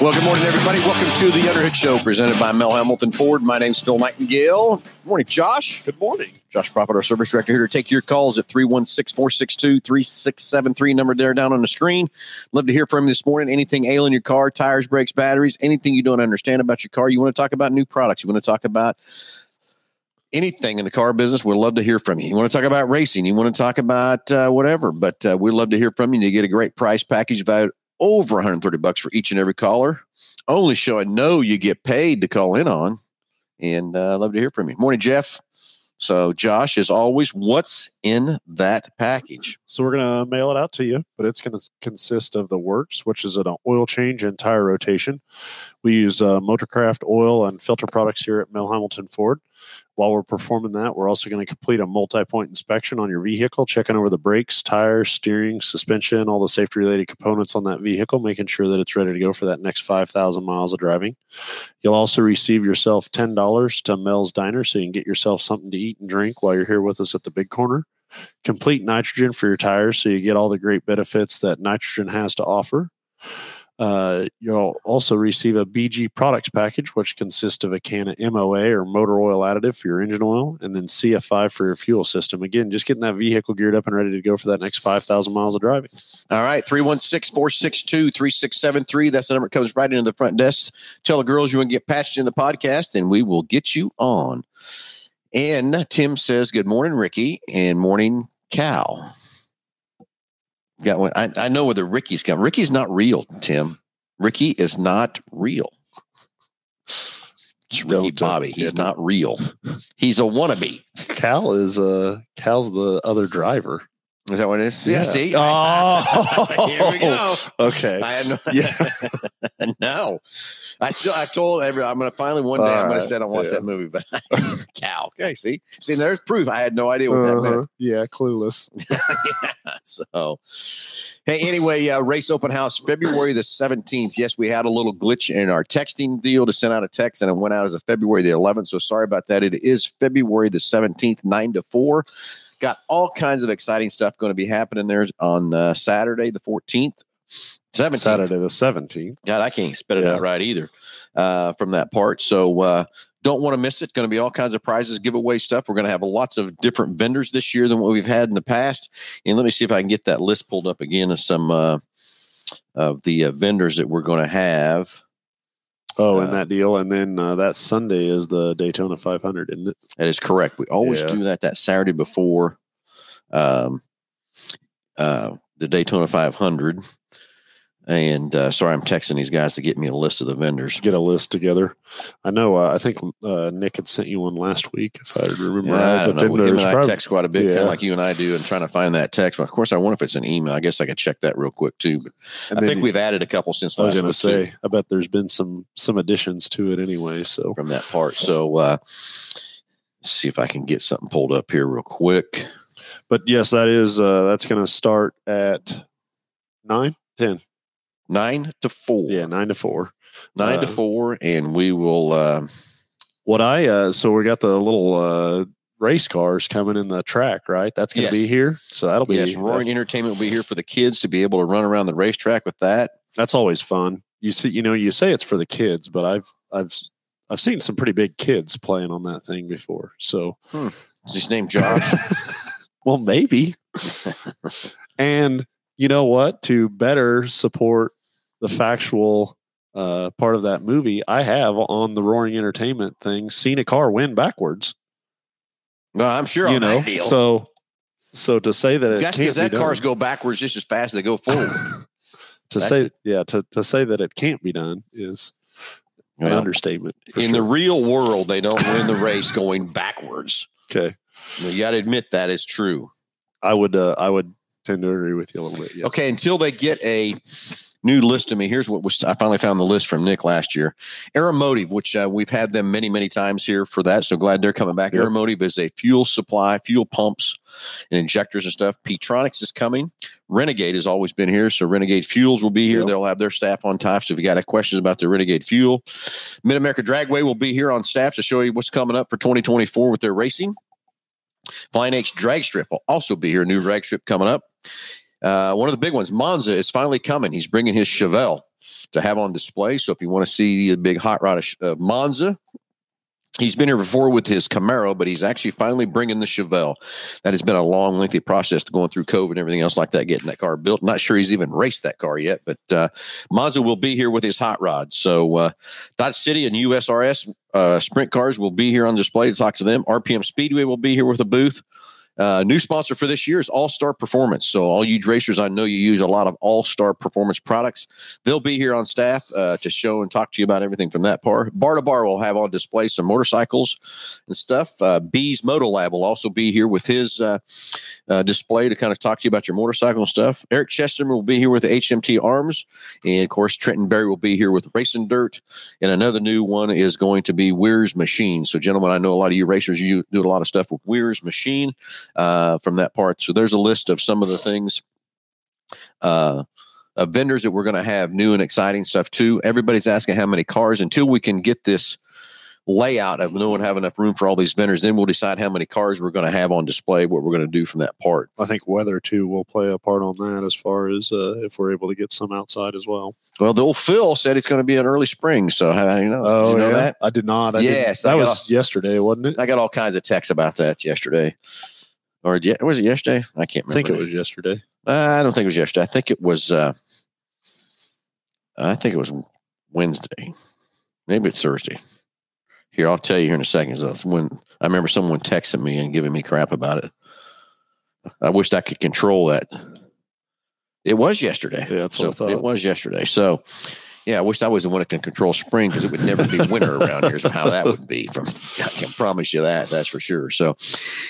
Well, good morning, everybody. Welcome to the Underhood Show presented by Mel Hambelton Ford. My name's Phil Nightingale. Good morning, Josh. Good morning. Josh Prophet, our service director, here to take your calls at 316 462 3673. Number there down on the screen. Love to hear from you this morning. Anything ailing your car, tires, brakes, batteries, anything you don't understand about your car. You want to talk about new products. You want to talk about anything in the car business, we'd love to hear from you. You want to talk about racing, you want to talk about uh, whatever, but uh, we'd love to hear from you. You get a great price package valued over 130 bucks for each and every caller. Only show I know you get paid to call in on, and uh, love to hear from you. Morning, Jeff. So, Josh, as always, what's in that package? So we're going to mail it out to you, but it's going to consist of the works, which is an oil change and tire rotation. We use uh, Motorcraft oil and filter products here at Mel Hambelton Ford. While we're performing that, we're also going to complete a multi-point inspection on your vehicle, checking over the brakes, tires, steering, suspension, all the safety-related components on that vehicle, making sure that it's ready to go for that next 5,000 miles of driving. You'll also receive yourself $10 to Mel's Diner so you can get yourself something to eat and drink while you're here with us at the Big Corner. Complete nitrogen for your tires so you get all the great benefits that nitrogen has to offer. Uh, you'll also receive a BG products package, which consists of a can of MOA or motor oil additive for your engine oil, and then CF5 for your fuel system. Again, just getting that vehicle geared up and ready to go for that next 5,000 miles of driving. All right, 316 462 3673. That's the number that comes right into the front desk. Tell the girls you want to get patched in the podcast, and we will get you on. And Tim says, Good morning, Ricky, and morning, Cal. Got one. I, I know where the Ricky's come. Ricky's not real, Tim. Ricky is not real. It's Ricky Don't, uh, Bobby. He's not real. He's a wannabe. Cal is uh Cal's the other driver. Is that what it is? Yeah. See? Oh, Here we go. Okay. I had no. Yeah. no. I still. I told every. I'm going to finally one day. All I'm going right, to say I don't watch yeah. that movie, but cow. Okay. See. See. There's proof. I had no idea what that Uh-huh. meant. Yeah, clueless. so, hey, anyway, uh, race open house February the 17th. Yes, we had a little glitch in our texting deal to send out a text, and it went out as a February the 11th. So sorry about that. It is February the 17th, nine to four. Got all kinds of exciting stuff going to be happening there on uh, Saturday the 14th. 17th. Saturday the 17th. God, I can't spit it Yeah. out right either uh, from that part. So uh, don't want to miss it. Going to be all kinds of prizes, giveaway stuff. We're going to have lots of different vendors this year than what we've had in the past. And let me see if I can get that list pulled up again of some uh, of the uh, vendors that we're going to have. Oh, Uh, and that deal. And then uh, that Sunday is the Daytona 500, isn't it? That is correct. We always Yeah. do that that Saturday before um, uh, the Daytona 500. And uh, sorry, I'm texting these guys to get me a list of the vendors. Get a list together. I know. Uh, I think uh, Nick had sent you one last week, if I remember Yeah, I don't know. then Him and I prob- text quite a bit, kind of like you and I do, and trying to find that text. But of course, I wonder if it's an email. I guess I could check that real quick too. But and I think we've added a couple since I was going to week too, say, I bet there's been some some additions to it anyway. So from that part. So uh, see if I can get something pulled up here real quick. but yes, that is uh, that's going to start at nine, ten. Nine to four. Yeah, nine to four. nine to uh, four, and we will. Uh, What I uh, so we got the little uh, race cars coming in the track, right? That's going to Yes. be here. So that'll be yes, Roaring Entertainment will be here for the kids to be able to run around the racetrack with that. that's always fun. You see, you know, you say it's for the kids, but I've I've I've seen some pretty big kids playing on that thing before. So Is his name Josh? well, maybe. and you know what? To better support the factual uh, part of that movie, I have on the Roaring Entertainment thing seen a car win backwards. well, I'm sure you know, so so to say that it can't that be done, cars go backwards just as fast as they go forward. to that's say it. yeah to, to say that it can't be done is an Well, understatement. for in the real world, they don't win the race going backwards. okay, You got to admit that is true. I would uh, I would tend to agree with you a little bit. Yes. Okay, until they get a new list to me, here's what was I finally found the list from Nick last year. Aeromotive, which uh, we've had them many, many times here for that. So glad they're coming back. Yep. Aeromotive is a fuel supply, fuel pumps and injectors and stuff. Pertronix is coming. Renegade has always been here. So Renegade Fuels will be here. Yep. They'll have their staff on top. So if you got any questions about the Renegade fuel, Mid America Dragway will be here on staff to show you what's coming up for 2024 with their racing. Flying H Drag Strip will also be here. New drag strip coming up. Uh, one of the big ones, Monza, is finally coming. He's bringing his Chevelle. to have on display. So if you want to see the big hot rod uh, Monza, He's been here before with his Camaro, but he's actually finally bringing the Chevelle. That has been a long, lengthy process going through COVID and everything else like that, getting that car built. Not sure he's even raced that car yet, but uh, Monza will be here with his hot rod. So uh, Dodge City and USRS uh, sprint cars will be here on display to talk to them. RPM Speedway will be here with a booth. Uh, new sponsor for this year is All Star Performance. So, all you racers, I know you use a lot of All Star Performance products. They'll be here on staff uh, to show and talk to you about everything from that part. Bar to Bar will have on display some motorcycles and stuff. Uh, Bees Moto Lab will also be here with his uh, uh, display to kind of talk to you about your motorcycle and stuff. Eric Chesterman will be here with HMT Arms. And of course, Trenton Berry will be here with Racing Dirt. And another new one is going to be Weir's Machine. So, gentlemen, I know a lot of you racers, you do a lot of stuff with Weir's Machine uh, from that part. So there's a list of some of the things, uh, of vendors that we're going to have new and exciting stuff too. Everybody's asking how many cars until we can get this layout of no one have enough room for all these vendors. Then we'll decide how many cars we're going to have on display, what we're going to do from that part. I think weather too will play a part on that as far as uh, if we're able to get some outside as well. Well, the old Phil said it's going to be an early spring. So how do you know? Oh, you know yeah? that? I did not. I Yes, didn't- that was yesterday, wasn't it? I got all kinds of texts about that yesterday. Or was it yesterday? I can't remember. I think it was yesterday. Uh, I don't think it was yesterday. I think it was. Uh, I think it was Wednesday. Maybe it's Thursday. Here, I'll tell you here in a second. So when I remember someone texting me and giving me crap about it. I wished I could control that. It was yesterday. Yeah, that's so what I thought. it was yesterday. So, yeah, I wish I was the one that can control spring because it would never be winter around here. So how that would be from, I can promise you that. That's for sure. So,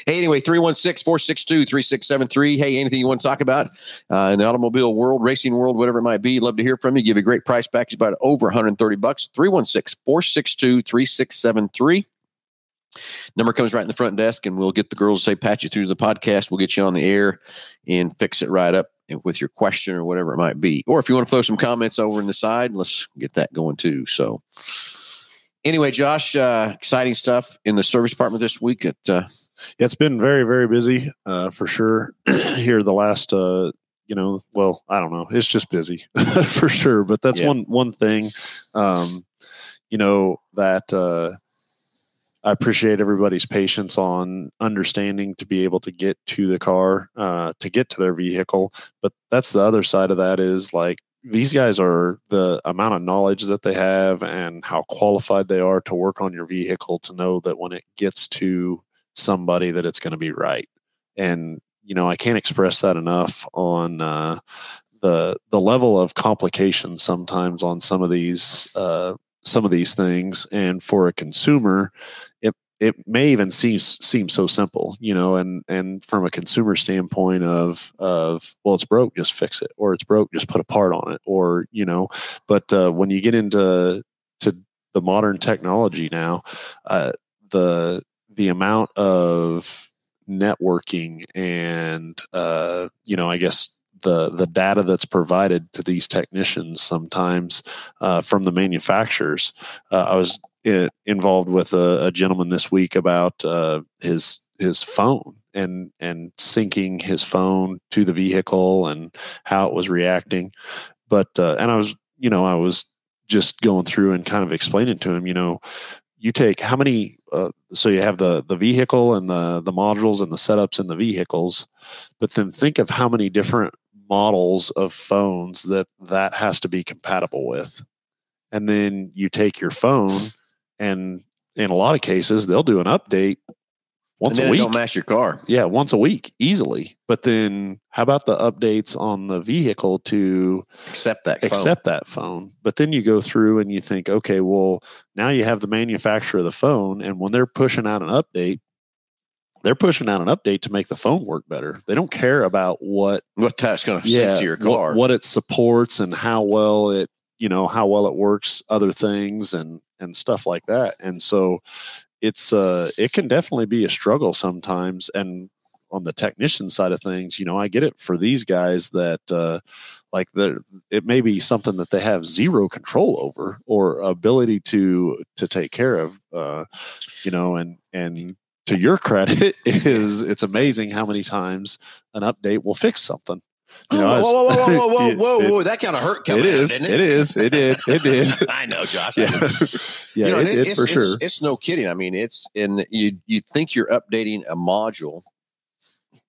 hey, anyway, 316 462 3673. Hey, anything you want to talk about uh, in the automobile world, racing world, whatever it might be, love to hear from you. Give you a great price package about over 130 bucks. 316 462 3673. Number comes right in the front desk, and we'll get the girls to say, patch you through the podcast. We'll get you on the air and fix it right up with your question or whatever it might be. Or if you want to throw some comments over in the side, let's get that going too. So, anyway, Josh, uh, exciting stuff in the service department this week. At uh, Yeah, it's been very, very busy uh, for sure here the last, uh, you know, well, I don't know. It's just busy for sure. But that's Yeah. one one thing, um, you know, that uh, I appreciate everybody's patience on understanding to be able to get to the car, uh, to get to their vehicle. But that's the other side of that is like these guys are the amount of knowledge that they have and how qualified they are to work on your vehicle to know that when it gets to somebody that it's going to be right. And you know, I can't express that enough on uh, the the level of complication sometimes on some of these uh, some of these things. And for a consumer, it it may even seem seem so simple, you know. And and from a consumer standpoint of of well, it's broke, just fix it, or it's broke, just put a part on it, or you know. But uh, when you get into to the modern technology now, uh, the the amount of networking and uh, you know, I guess the the data that's provided to these technicians sometimes uh, from the manufacturers. Uh, I was i involved with a, a gentleman this week about uh, his his phone and and syncing his phone to the vehicle and how it was reacting. But uh, and I was you know I was just going through and kind of explaining to him you know you take how many uh, so you have the the vehicle and the the modules and the setups in the vehicles but then think of how many different models of phones that that has to be compatible with and then you take your phone and in a lot of cases they'll do an update once a week don't match your car. yeah once a week easily but then how about the updates on the vehicle to Accept that. phone. accept that phone. But then you go through and you think, okay, well, now you have the manufacturer of the phone, and when they're pushing out an update, they're pushing out an update to make the phone work better. They don't care about what what that's going to yeah to your what- car. what, it supports and how well it you know how well it works, other things and and stuff like that. And so it's uh it can definitely be a struggle sometimes and on the technician side of things you know i get it for these guys that uh like the it may be something that they have zero control over or ability to to take care of uh you know and and to your credit is it's amazing how many times an update will fix something You oh, know, whoa, whoa, whoa, whoa, whoa, whoa, whoa, it- whoa! That kind of hurt coming it out, is. didn't It is. It did. It did. I know, Josh. Yeah. Yeah, You know, it and did it's, for it's- sure. It's no kidding. I mean, it's and you you think you're updating a module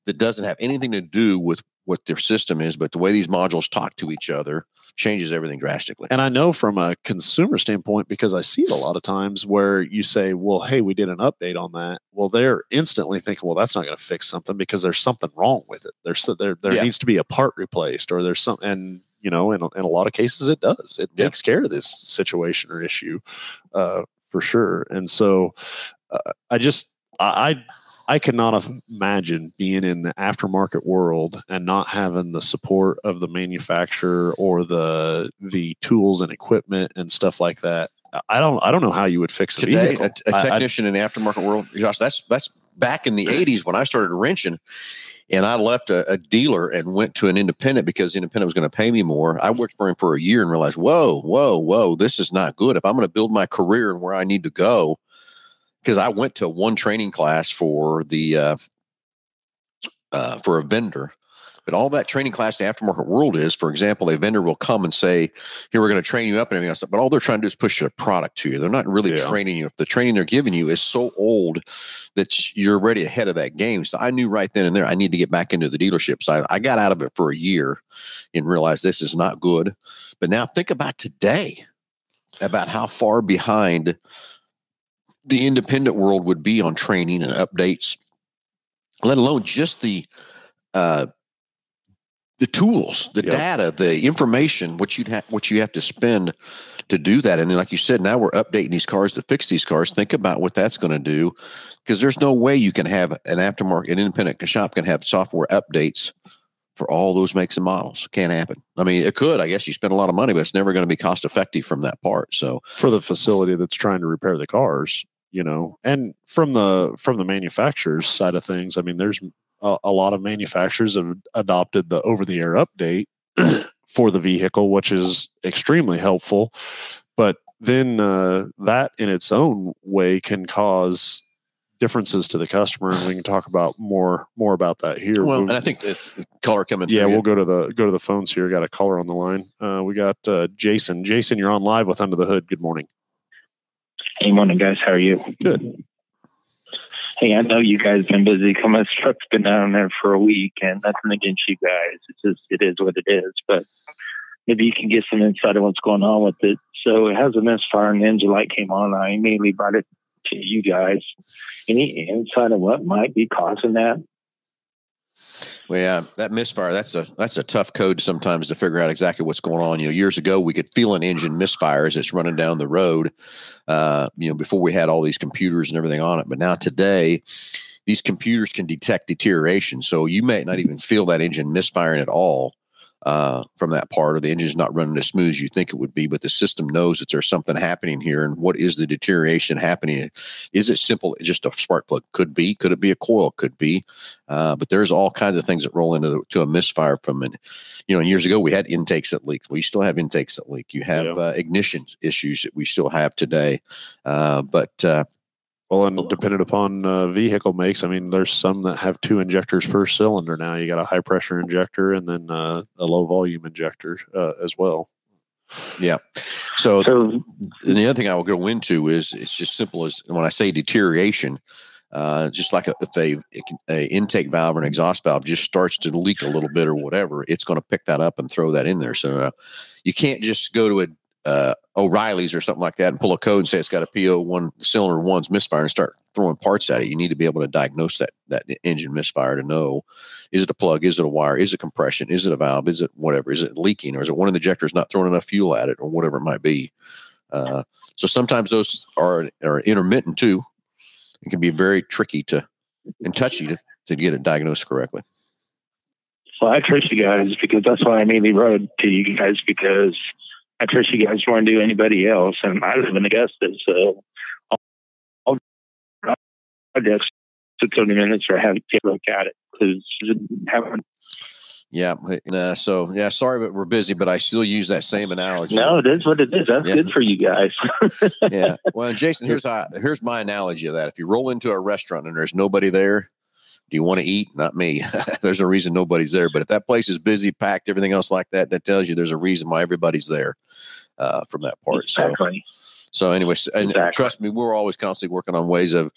that doesn't have anything to do with what their system is, but the way these modules talk to each other changes everything drastically. And I know from a consumer standpoint, because I see it a lot of times where you say, well, hey, we did an update on that. Well, they're instantly thinking, well, that's not going to fix something because there's something wrong with it. There's there, there Yeah. needs to be a part replaced or there's some, and you know, in, a- in a lot of cases it does. It Yeah. takes care of this situation or issue uh, for sure. And so uh, I just, I, I I could not have being in the aftermarket world and not having the support of the manufacturer or the the tools and equipment and stuff like that. I don't I don't know how you would fix Today, a, a I- I- technician in the aftermarket world, Josh, that's that's back in the '80s when I started wrenching. And I left a, a dealer and went to an independent because the independent was going to pay me more. I worked for him for a year and realized, whoa, whoa, whoa, this is not good. If I'm going to build my career and where I need to go, because I went to one training class for the uh, uh, for a vendor. But all that training class the aftermarket world is, for example, a vendor will come and say, "Here, we're going to train you up and everything else." But all they're trying to do is push a product to you. They're not really Yeah. training you. If the training they're giving you is so old that you're already ahead of that game, so I knew right then and there I need to get back into the dealership side. I got out of it for a year and realized this is not good. But now think about today, about how far behind the independent world would be on training and updates, let alone just the uh, the tools, the Yep. data, the information, what you'd have, what you have to spend to do that. And then, like you said, now we're updating these cars to fix these cars. Think about what that's going to do, because there's no way you can have an aftermarket, an independent shop can have software updates for all those makes and models. Can't happen. I mean, it could. I guess you spend a lot of money, but it's never going to be cost effective from that part. So, for the facility that's trying to repair the cars you know and from the from the manufacturer's side of things i mean there's a, a lot of manufacturers have adopted the over the air update for the vehicle which is extremely helpful but then uh, that in its own way can cause differences to the customer and we can talk about more more about that here well, We- and I think the the color coming yeah through. we'll go to the go to the phones here got a caller on the line uh, we got uh, jason jason you're on live with under the hood good morning Hey, morning, guys. How are you? Good. Hey, I know you guys been busy. Come truck's been down there for a week, and nothing against you guys. It's just it is what it is. But maybe you can get some insight on what's going on with it. So it has a misfire, and the engine light came on. I immediately brought it to you guys. Any insight on what might be causing that? Well, yeah, that misfire, that's a that's a tough code sometimes to figure out exactly what's going on. You know, years ago we could feel an engine misfire as it's running down the road, uh, you know, before we had all these computers and everything on it. But now today, these computers can detect deterioration. So you may not even feel that engine misfiring at all uh, from that part, or the engine's not running as smooth as you think it would be. But the system knows that there's something happening here, and what is the deterioration happening? Is it simple? Just a spark plug? Could be. Could it be a coil? Could be. Uh, but there's all kinds of things that roll into the, to a misfire from it. You know, years ago we had intakes that leak. We still have intakes that leak. You have Yeah. uh, ignition issues that we still have today. Uh, but uh, Well, and depending upon uh, vehicle makes, I mean, there's some that have two injectors per cylinder now. You got a high pressure injector and then uh, a low volume injector uh, as well. yeah. So So and the other thing I will go into is it's just simple as when I say deterioration, uh, just like a, if a, a intake valve or an exhaust valve just starts to leak a little bit or whatever, it's going to pick that up and throw that in there. So uh, you can't just go to a uh, O'Reilly's or something like that and pull a code and say it's got a PO one cylinder one's misfire and start throwing parts at it. You need to be able to diagnose that that engine misfire to know is it a plug, is it a wire, is it compression, is it a valve, is it whatever, is it leaking, or is it one of the injectors not throwing enough fuel at it, or whatever it might be. Uh, so sometimes those are are intermittent too. It can be very tricky to and touchy to, to get it diagnosed correctly. Well, I trust you guys because that's why I mainly wrote to you guys because I trust you guys more than do anybody else. And I live in Augusta, so I'll, I'll projects took 30 minutes or have take a look at it because. Yeah. Uh, so yeah, sorry, but we're busy. But I still use that same analogy. No, it is what it is. That's Yeah. good for you guys. yeah. Well, Jason, here's how here's my analogy of that. If you roll into a restaurant and there's nobody there, Do you want to eat? Not me. there's a reason nobody's there. But if that place is busy, packed, everything else like that, that tells you there's a reason why everybody's there uh, from that part. Exactly. So. So, anyways, and Exactly. trust me, we're always constantly working on ways of,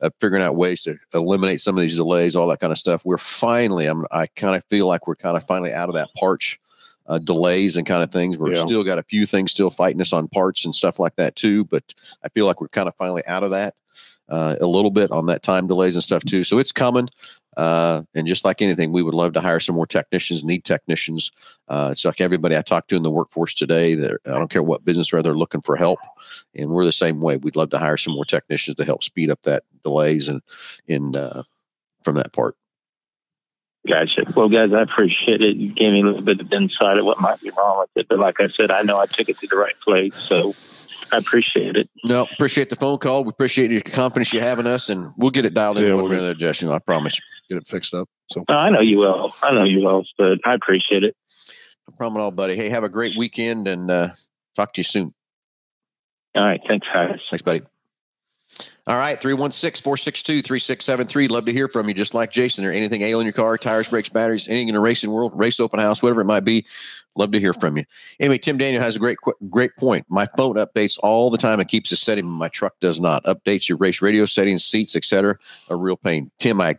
of figuring out ways to eliminate some of these delays, all that kind of stuff. We're finally, I'm, I kind of feel like we're kind of finally out of that parch uh, delays and kind of things. We're Yeah. still got a few things still fighting us on parts and stuff like that too, but I feel like we're kind of finally out of that uh, a little bit on that time delays and stuff too. So it's coming. Uh, and just like anything, we would love to hire some more technicians, need technicians. Uh, it's like everybody I talked to in the workforce today that I don't care what business they're, they're looking for help. And we're the same way. We'd love to hire some more technicians to help speed up that delays and, in uh, from that part. Gotcha. Well, guys, I appreciate it. You gave me a little bit of insight of what might be wrong with it. But like I said, I know I took it to the right place. So I appreciate it. No, appreciate the phone call. We appreciate your confidence you have in us, and we'll get it dialed in Yeah, one we'll way or get- another, Justin. I promise. Get it fixed up. So No, I know you will. I know you will, but I appreciate it. No problem at all, buddy. Hey, have a great weekend, and uh, talk to you soon. All right. Thanks, guys. Thanks, buddy. All right, 316 462 3673. Love to hear from you, just like Jason, or anything ailing your car, tires, brakes, batteries, anything in the racing world, race open house, whatever it might be. Love to hear from you. Anyway, Tim Daniel has a great, great point. My phone updates all the time and keeps the setting, my truck does not. Updates your race radio settings, seats, etc. A real pain. Tim, I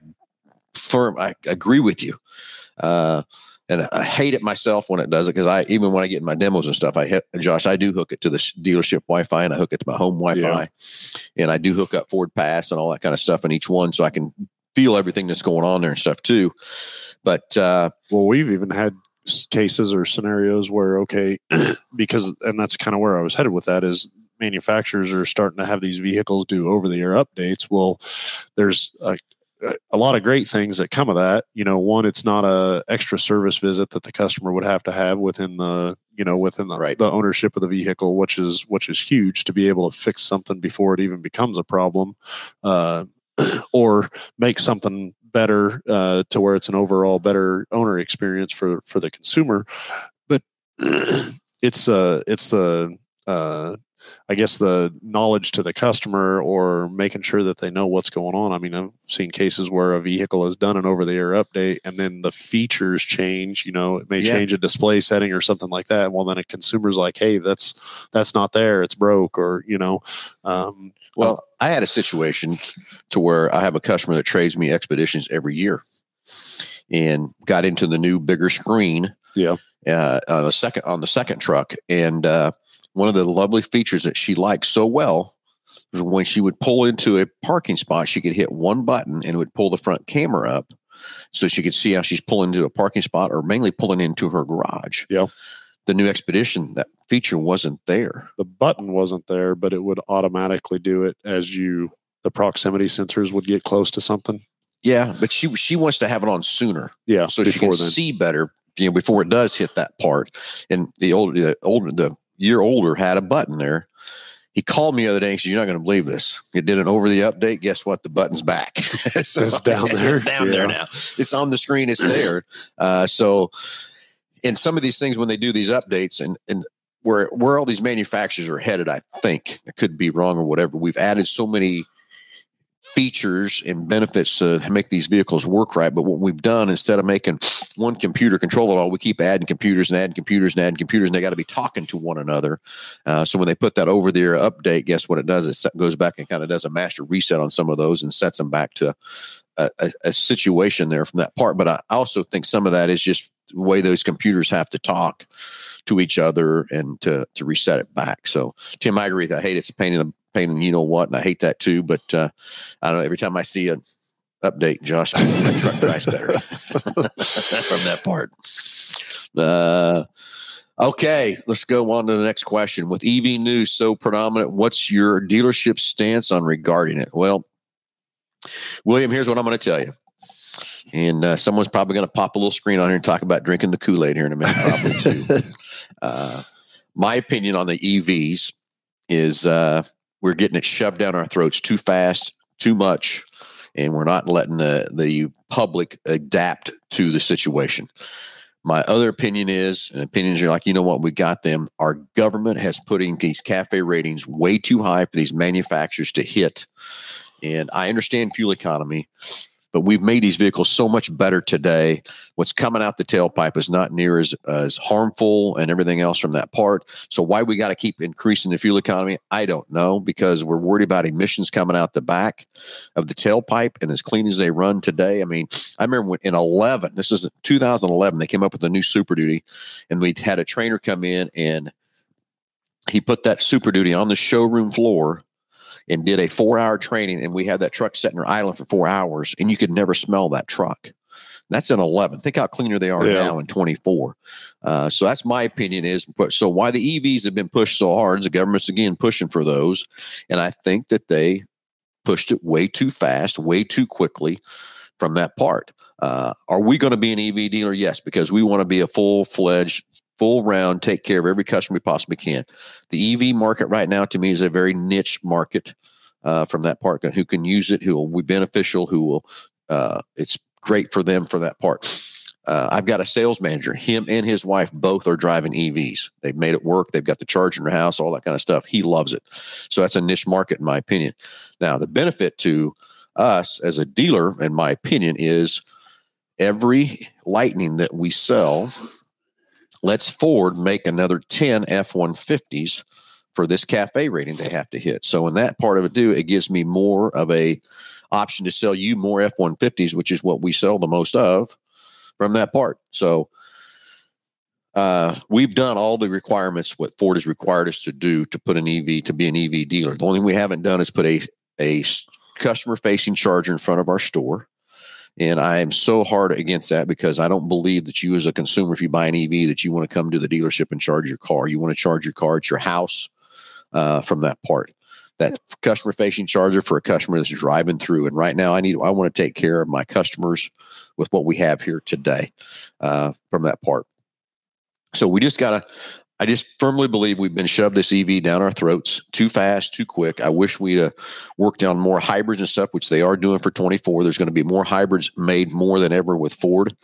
firm, I agree with you. Uh, and I hate it myself when it does it because I even when I get in my demos and stuff, I hit Josh. I do hook it to the dealership Wi-Fi and I hook it to my home Wi-Fi, and I do hook up Ford Pass and all that kind of stuff in each one, so I can feel everything that's going on there and stuff too. But uh, Well, we've even had cases or scenarios where, okay, because, and that's kind of where I was headed with that is manufacturers are starting to have these vehicles do over the air updates. Well, there's a, a lot of great things that come of that. You know, one, it's not a extra service visit that the customer would have to have within the, you know, within the, Right. the ownership of the vehicle, which is, which is huge to be able to fix something before it even becomes a problem. Uh, or make something better uh, to where it's an overall better owner experience for for the consumer but it's uh it's the uh I guess the knowledge to the customer or making sure that they know what's going on. I mean, I've seen cases where a vehicle has done an over the air update and then the features change, you know, it may Yeah. change a display setting or something like that. Well, then a consumer's like, Hey, that's, that's not there. It's broke or, you know, um, well, I had a situation to where I have a customer that trades me expeditions every year, and got into the new bigger screen. Yeah. Uh, on the second on the second truck, and uh, one of the lovely features that she liked so well was when she would pull into a parking spot, she could hit one button and it would pull the front camera up, so she could see how she's pulling into a parking spot or mainly pulling into her garage. Yeah. The new expedition that feature wasn't there. the button wasn't there, but it would automatically do it as you the proximity sensors would get close to something. Yeah, but she she wants to have it on sooner. Yeah, so she can then. see better you know before it does hit that part and the older the older the year older had a button there. He called me the other day and said you're not going to believe this. It did an over the update. Guess what? The button's back. So It's down there. it's down there now. It's on the screen. It's there. Uh, so and some of these things when they do these updates and and where where all these manufacturers are headed i think i could be wrong or whatever we've added so many features and benefits to make these vehicles work right. But what we've done instead of making one computer control it all, we keep adding computers and adding computers and adding computers, and they got to be talking to one another. Uh, so when they put that over the air update, guess what it does? It goes back and kind of does a master reset on some of those and sets them back to a, a, a situation there from that part. But I also think some of that is just the way those computers have to talk to each other and to to reset it back. So Tim, I agree. with that. I hate it's a pain in the pain in you know what, and I hate that too. But uh, I don't know. Every time I see an update, Josh, my truck drives better from that part. Uh, okay, let's go on to the next question. With EV news so predominant, what's your dealership stance on regarding it? Well, William, here's what I'm going to tell you. And uh, someone's probably going to pop a little screen on here and talk about drinking the Kool Aid here in a minute, probably too. uh, my opinion on the EVs is uh, we're getting it shoved down our throats too fast, too much, and we're not letting the, the public adapt to the situation. My other opinion is, and opinions are like, you know what, we got them. Our government has putting these cafe ratings way too high for these manufacturers to hit. And I understand fuel economy, but we've made these vehicles so much better today. What's coming out the tailpipe is not near as as harmful and everything else from that part. So why we got to keep increasing the fuel economy, I don't know because we're worried about emissions coming out the back of the tailpipe and as clean as they run today. I mean, I remember when, in 11, this is 2011, they came up with a new Super Duty and we had a trainer come in and he put that Super Duty on the showroom floor and did a four hour training and we had that truck sitting there idling for four hours and you could never smell that truck. That's in 11 think how cleaner they are yeah. now in 24 uh, so that's my opinion is so why the evs have been pushed so hard the government's again pushing for those and i think that they pushed it way too fast way too quickly from that part. Uh, are we going to be an ev dealer? Yes because we want to be a full-fledged full round, take care of every customer we possibly can. The EV market right now, to me, is a very niche market uh, from that part. Who can use it? Who will be beneficial? Who will? Uh, it's great for them for that part. Uh, I've got a sales manager. Him and his wife both are driving EVs. They've made it work. They've got the charger in their house, all that kind of stuff. He loves it. So that's a niche market, in my opinion. Now, the benefit to us as a dealer, in my opinion, is every Lightning that we sell Let's Ford make another 10 F 150s for this cafe rating they have to hit. So in that part of it, do it gives me more of a option to sell you more F 150s, which is what we sell the most of from that part. So uh, we've done all the requirements what Ford has required us to do to put an EV to be an EV dealer. The only thing we haven't done is put a a customer facing charger in front of our store. And I am so hard against that because I don't believe that you, as a consumer, if you buy an EV, that you want to come to the dealership and charge your car. You want to charge your car at your house uh, from that part. That customer facing charger for a customer that's driving through. And right now, I need I want to take care of my customers with what we have here today uh, from that part. So we just got to I just firmly believe we've been shoved this EV down our throats too fast, too quick. I wish we'd uh, worked on more hybrids and stuff, which they are doing for 24. There's going to be more hybrids made more than ever with Ford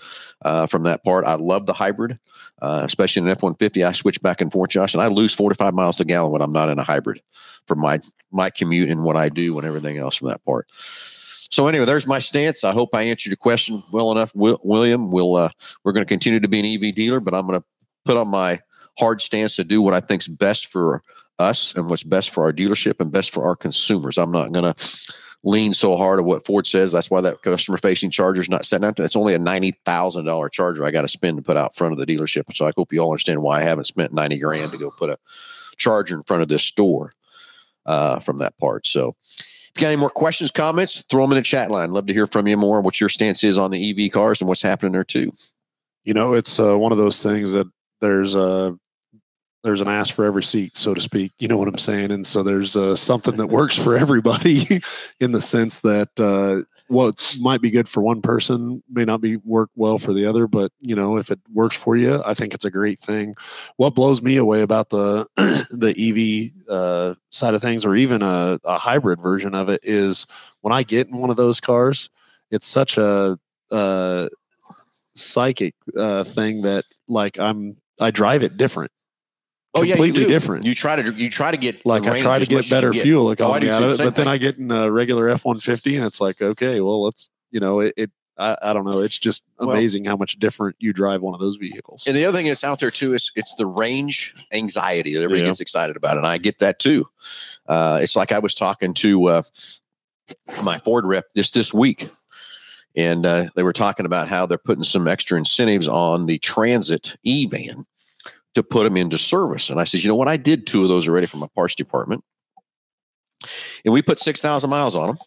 uh, from that part. I love the hybrid, uh, especially in an F 150. I switch back and forth, Josh, and I lose 45 miles a gallon when I'm not in a hybrid for my, my commute and what I do and everything else from that part. So anyway, there's my stance. I hope I answered your question well enough, William. We'll uh, we're going to continue to be an EV dealer, but I'm going to put on my hard stance to do what I think's best for us and what's best for our dealership and best for our consumers. I'm not going to lean so hard at what Ford says. That's why that customer facing charger is not setting out. It's only a ninety thousand dollar charger I got to spend to put out front of the dealership. So I hope you all understand why I haven't spent ninety grand to go put a charger in front of this store uh, from that part. So. If you got any more questions, comments, throw them in the chat line. Love to hear from you more. What your stance is on the EV cars and what's happening there too. You know, it's uh, one of those things that there's a there's an ass for every seat, so to speak. You know what I'm saying? And so there's uh, something that works for everybody in the sense that uh, what might be good for one person may not be work well for the other. But you know, if it works for you, I think it's a great thing. What blows me away about the the EV uh, side of things, or even a, a hybrid version of it, is when I get in one of those cars, it's such a uh, psychic uh, thing that like I'm I drive it different Oh yeah, completely different. You try to you try to get like I try to get better fuel get. oh, out of it, but then I get in a regular F one fifty, and it's like okay, well let's you know it. it I, I, don't know. It's just amazing well, how much different you drive one of those vehicles. And the other thing that's out there too is it's the range anxiety that everybody yeah. gets excited about, and I get that too. Uh, it's like I was talking to uh, my Ford rep just this week, and uh, they were talking about how they're putting some extra incentives on the Transit E van to put them into service. And I said, you know what? I did two of those already for my parts department. And we put 6,000 miles on them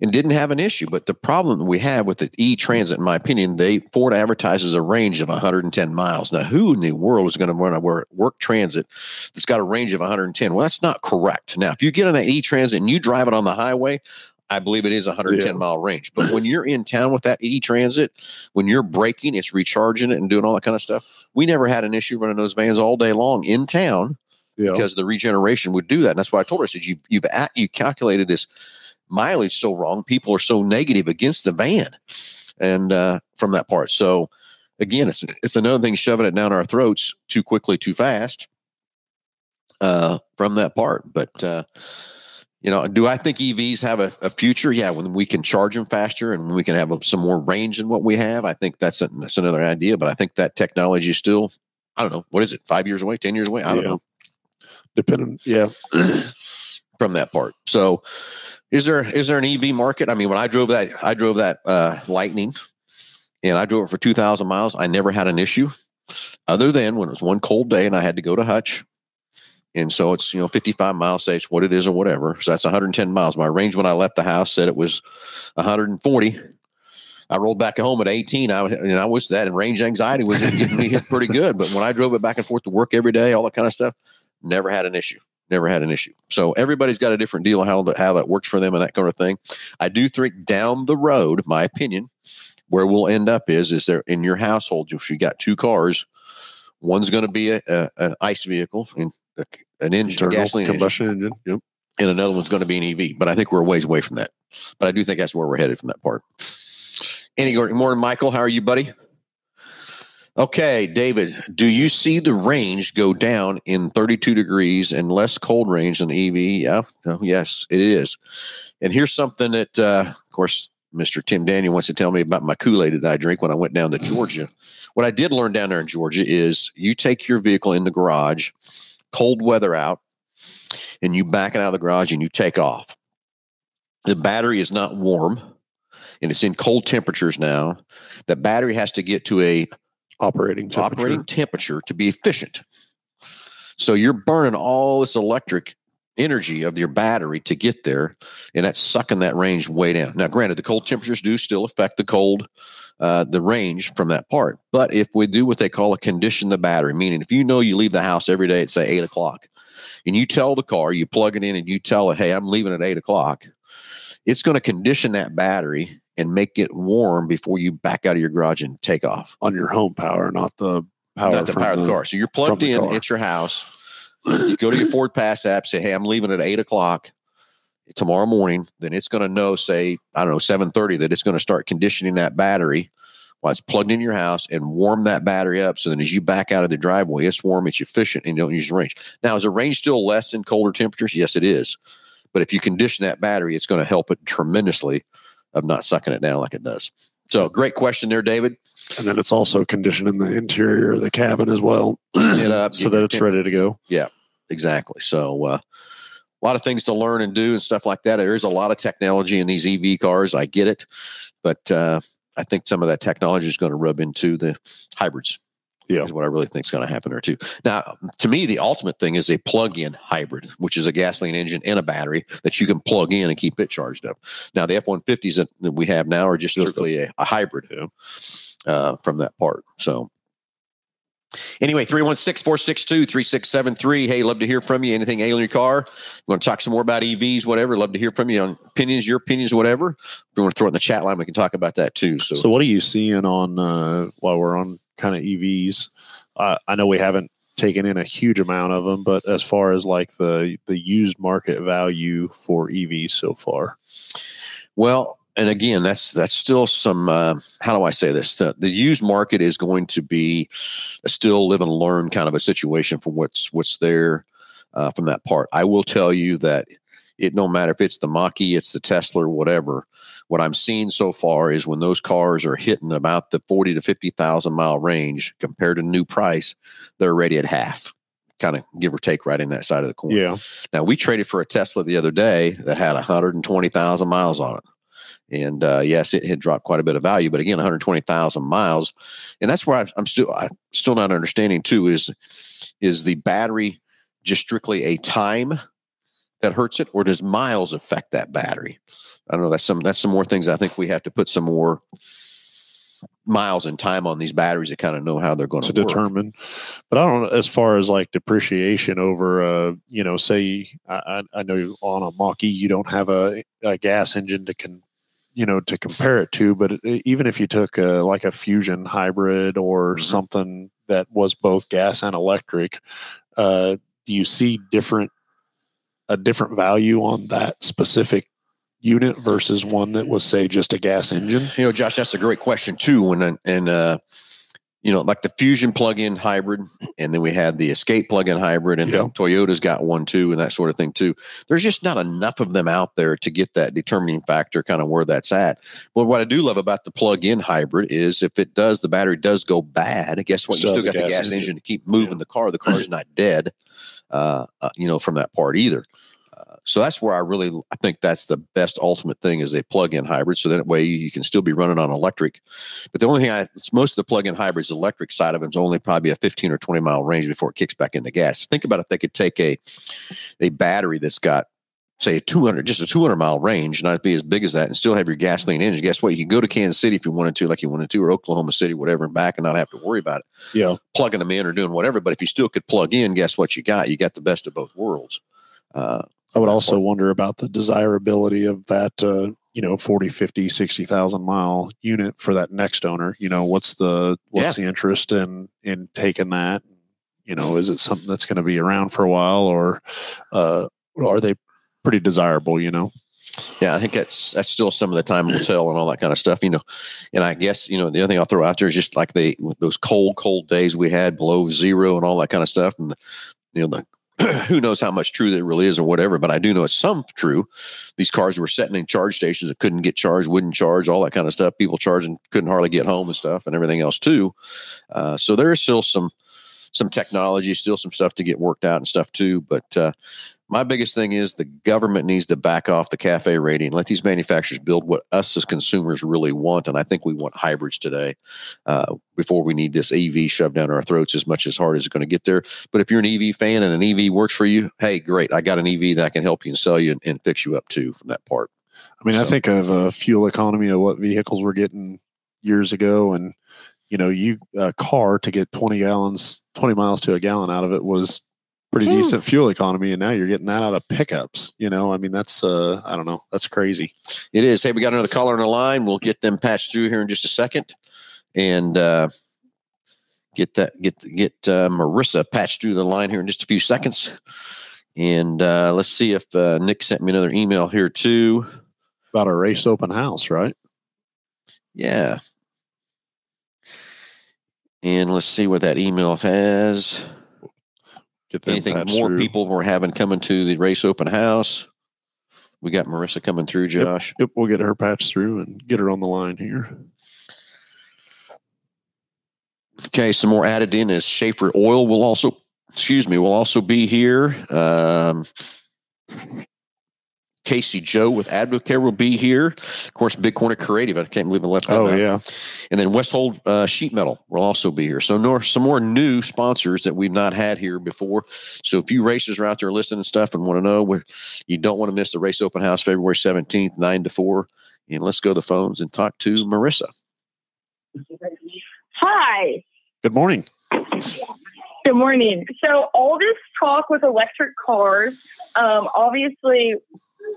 and didn't have an issue. But the problem that we have with the E Transit, in my opinion, they Ford advertises a range of 110 miles. Now, who in the world is going to run a work transit that's got a range of 110? Well, that's not correct. Now, if you get on that E Transit and you drive it on the highway, I believe it is 110 yeah. mile range. But when you're in town with that E Transit, when you're braking, it's recharging it and doing all that kind of stuff. We never had an issue running those vans all day long in town yeah. because the regeneration would do that. And that's why I told her, I said, you've, you've at, you calculated this mileage so wrong. People are so negative against the van and uh, from that part. So again, it's, it's another thing shoving it down our throats too quickly, too fast uh, from that part. But, uh, you know, do I think EVs have a, a, future? Yeah, when we can charge them faster and we can have some more range than what we have, I think that's a, that's another idea. But I think that technology is still, I don't know, what is it, five years away, ten years away? I don't Yeah. know Depending, yeah, from that part. So, is there is there an EV market? I mean, when I drove that, I drove that uh, Lightning, and I drove it for two thousand miles. I never had an issue, other than when it was one cold day and I had to go to Hutch. And so it's you know 55 miles, say it's what it is or whatever. So that's 110 miles. My range when I left the house said it was 140. I rolled back home at 18. I and I was that and range anxiety was getting me hit pretty good. But when I drove it back and forth to work every day, all that kind of stuff, never had an issue. Never had an issue. So everybody's got a different deal how that how that works for them and that kind of thing. I do think down the road, my opinion, where we'll end up is is there in your household if you got two cars, one's going to be a, a an ICE vehicle and an engine, internal gasoline engine, combustion engine. Yep. and another one's going to be an EV. But I think we're a ways away from that. But I do think that's where we're headed from that part. Any good morning, Michael. How are you, buddy? Okay, David, do you see the range go down in 32 degrees and less cold range than the EV? Yeah, oh, yes, it is. And here's something that, uh, of course, Mr. Tim Daniel wants to tell me about my Kool Aid that I drink when I went down to Georgia. What I did learn down there in Georgia is you take your vehicle in the garage, cold weather out, and you back it out of the garage and you take off. The battery is not warm and it's in cold temperatures now. The battery has to get to a Operating temperature. operating temperature to be efficient. So you're burning all this electric energy of your battery to get there, and that's sucking that range way down. Now, granted, the cold temperatures do still affect the cold, uh, the range from that part. But if we do what they call a condition the battery, meaning if you know you leave the house every day at say eight o'clock, and you tell the car, you plug it in, and you tell it, "Hey, I'm leaving at eight o'clock," it's going to condition that battery and make it warm before you back out of your garage and take off on your home power, not the power. not the power of the car. So you're plugged in at your house. You go to your Ford Pass app, say, "Hey, I'm leaving at eight o'clock tomorrow morning." Then it's going to know, say, I don't know, seven thirty, that it's going to start conditioning that battery while it's plugged in your house and warm that battery up. So then, as you back out of the driveway, it's warm, it's efficient, and you don't use the range. Now, is the range still less in colder temperatures? Yes, it is. But if you condition that battery, it's going to help it tremendously of not sucking it down like it does. So, great question there, David. and then it's also conditioned in the interior of the cabin as well, It up, so that it's ready to go. Yeah, exactly. So, uh, a lot of things to learn and do and stuff like that. There is a lot of technology in these EV cars. I get it, but uh, I think some of that technology is going to rub into the hybrids. Yeah. is what I really think is going to happen there too. Now, to me, the ultimate thing is a plug-in hybrid, which is a gasoline engine and a battery that you can plug in and keep it charged up. Now, the F one fifties that that we have now are just Just strictly a, a hybrid Yeah. uh, from that part. So. Anyway, 316 462 3673. Hey, love to hear from you. Anything ailing your car? You want to talk some more about EVs, whatever? Love to hear from you on opinions, your opinions, whatever. If you want to throw it in the chat line, we can talk about that too. So, So, what are you seeing on uh, while we're on kind of EVs? Uh, I know we haven't taken in a huge amount of them, but as far as like the the used market value for EVs so far, Well, and again, that's that's still some. Uh, how do I say this? The, the used market is going to be a still live and learn kind of a situation from what's what's there uh, from that part. I will tell you that it no matter if it's the Mach-E, it's the Tesla, whatever. What I'm seeing so far is when those cars are hitting about the forty to fifty thousand mile range compared to new price, they're already at half, kind of give or take, right in that side of the coin. yeah, Now we traded for a Tesla the other day that had 120,000 miles on it. And uh, yes, it had dropped quite a bit of value, but again, 120,000 miles, and that's where I, I'm still I'm still not understanding too is is the battery just strictly a time that hurts it, or does miles affect that battery? I don't know. That's some that's some more things I think we have to put some more miles and time on these batteries to kind of know how they're going to to determine. But I don't as far as like depreciation over, uh, you know, say I, I know on a Mach-E you don't have a, a gas engine to can, you know, to compare it to. But even if you took a, like a Fusion hybrid or Mhm. something that was both gas and electric, uh, do you see different a different value on that specific unit versus one that was say just a gas engine? You know, Josh, that's a great question too. When and uh, you know, like the Fusion plug-in hybrid, and then we had the Escape plug-in hybrid, and Yeah. Toyota's got one too, and that sort of thing too. There's just not enough of them out there to get that determining factor, kind of where that's at. But what I do love about the plug-in hybrid is if it does, the battery does go bad. Guess what? Still you still got the gas engine. engine. to keep moving Yeah. the car. The car's not dead, uh, uh, you know, from that part either. So that's where I really, I think that's the best ultimate thing is a plug-in hybrid. So that way you can still be running on electric. But the only thing I, most of the plug-in hybrids, electric side of them is only probably a 15 or 20 mile range before it kicks back into gas. Think about if they could take a, a battery that's got say a 200, just a 200 mile range, not be as big as that and still have your gasoline engine. Guess what? You can go to Kansas City if you wanted to, like you wanted to, or Oklahoma City, whatever, and back and not have to worry about it Yeah. plugging them in or doing whatever. But if you still could plug in, guess what you got? You got the best of both worlds. Uh, I would also wonder about the desirability of that, uh, you know, 40, 50, 60,000 mile unit for that next owner. You know, what's the, what's the interest in, in taking that? You know, is it something that's going to be around for a while or, uh, are they pretty desirable, you know? yeah, I think that's that's still some of the time will tell and all that kind of stuff, you know. And I guess you know the other thing I'll throw out there is just like they those cold, cold days we had below zero and all that kind of stuff, and you know the who knows how much true that really is or whatever, but I do know it's some true. These cars were sitting in charge stations that couldn't get charged, wouldn't charge, all that kind of stuff. People charging couldn't hardly get home and stuff, and everything else too. Uh, so there is still some some technology, still some stuff to get worked out and stuff too. But uh, my biggest thing is the government needs to back off the cafe rating, let these manufacturers build what us as consumers really want. And I think we want hybrids today uh, before we need this EV shoved down our throats as much as hard as it's going to get there. But if you're an EV fan and an EV works for you, hey, great. I got an EV that I can help you and sell you and, and fix you up too from that part. I mean, I think of uh, fuel economy of what vehicles were getting years ago, and you know, you a car to get twenty gallons, twenty miles to a gallon out of it was pretty Hmm. decent fuel economy, and now you're getting that out of pickups. You know, I mean, that's uh, I don't know, that's crazy. It is. Hey, we got another caller on the line. We'll get them patched through here in just a second, and uh, get that get get uh, Marissa patched through the line here in just a few seconds. And uh, let's see if uh, Nick sent me another email here too. About a race open house, right? Yeah. And let's see what that email has. Get Anything more through. people we're having coming to the race open house? We got Marissa coming through, Josh. Yep, we'll get her patched through and get her on the line here. Okay, some more added in is Schaefer Oil will also, excuse me, will also be here. Um, Casey Joe with Advocare will be here. Of course, Big Corner Creative. I can't believe I left that Oh out. yeah, And then Westhold uh, Sheet Metal will also be here. So no, some more new sponsors that we've not had here before. So if you racers are out there listening and stuff and want to know where you don't want to miss the race open house February 17th, 9 to 4. And let's go to the phones and talk to Marissa. Hi. good morning. Good morning. So all this talk with electric cars, um, obviously,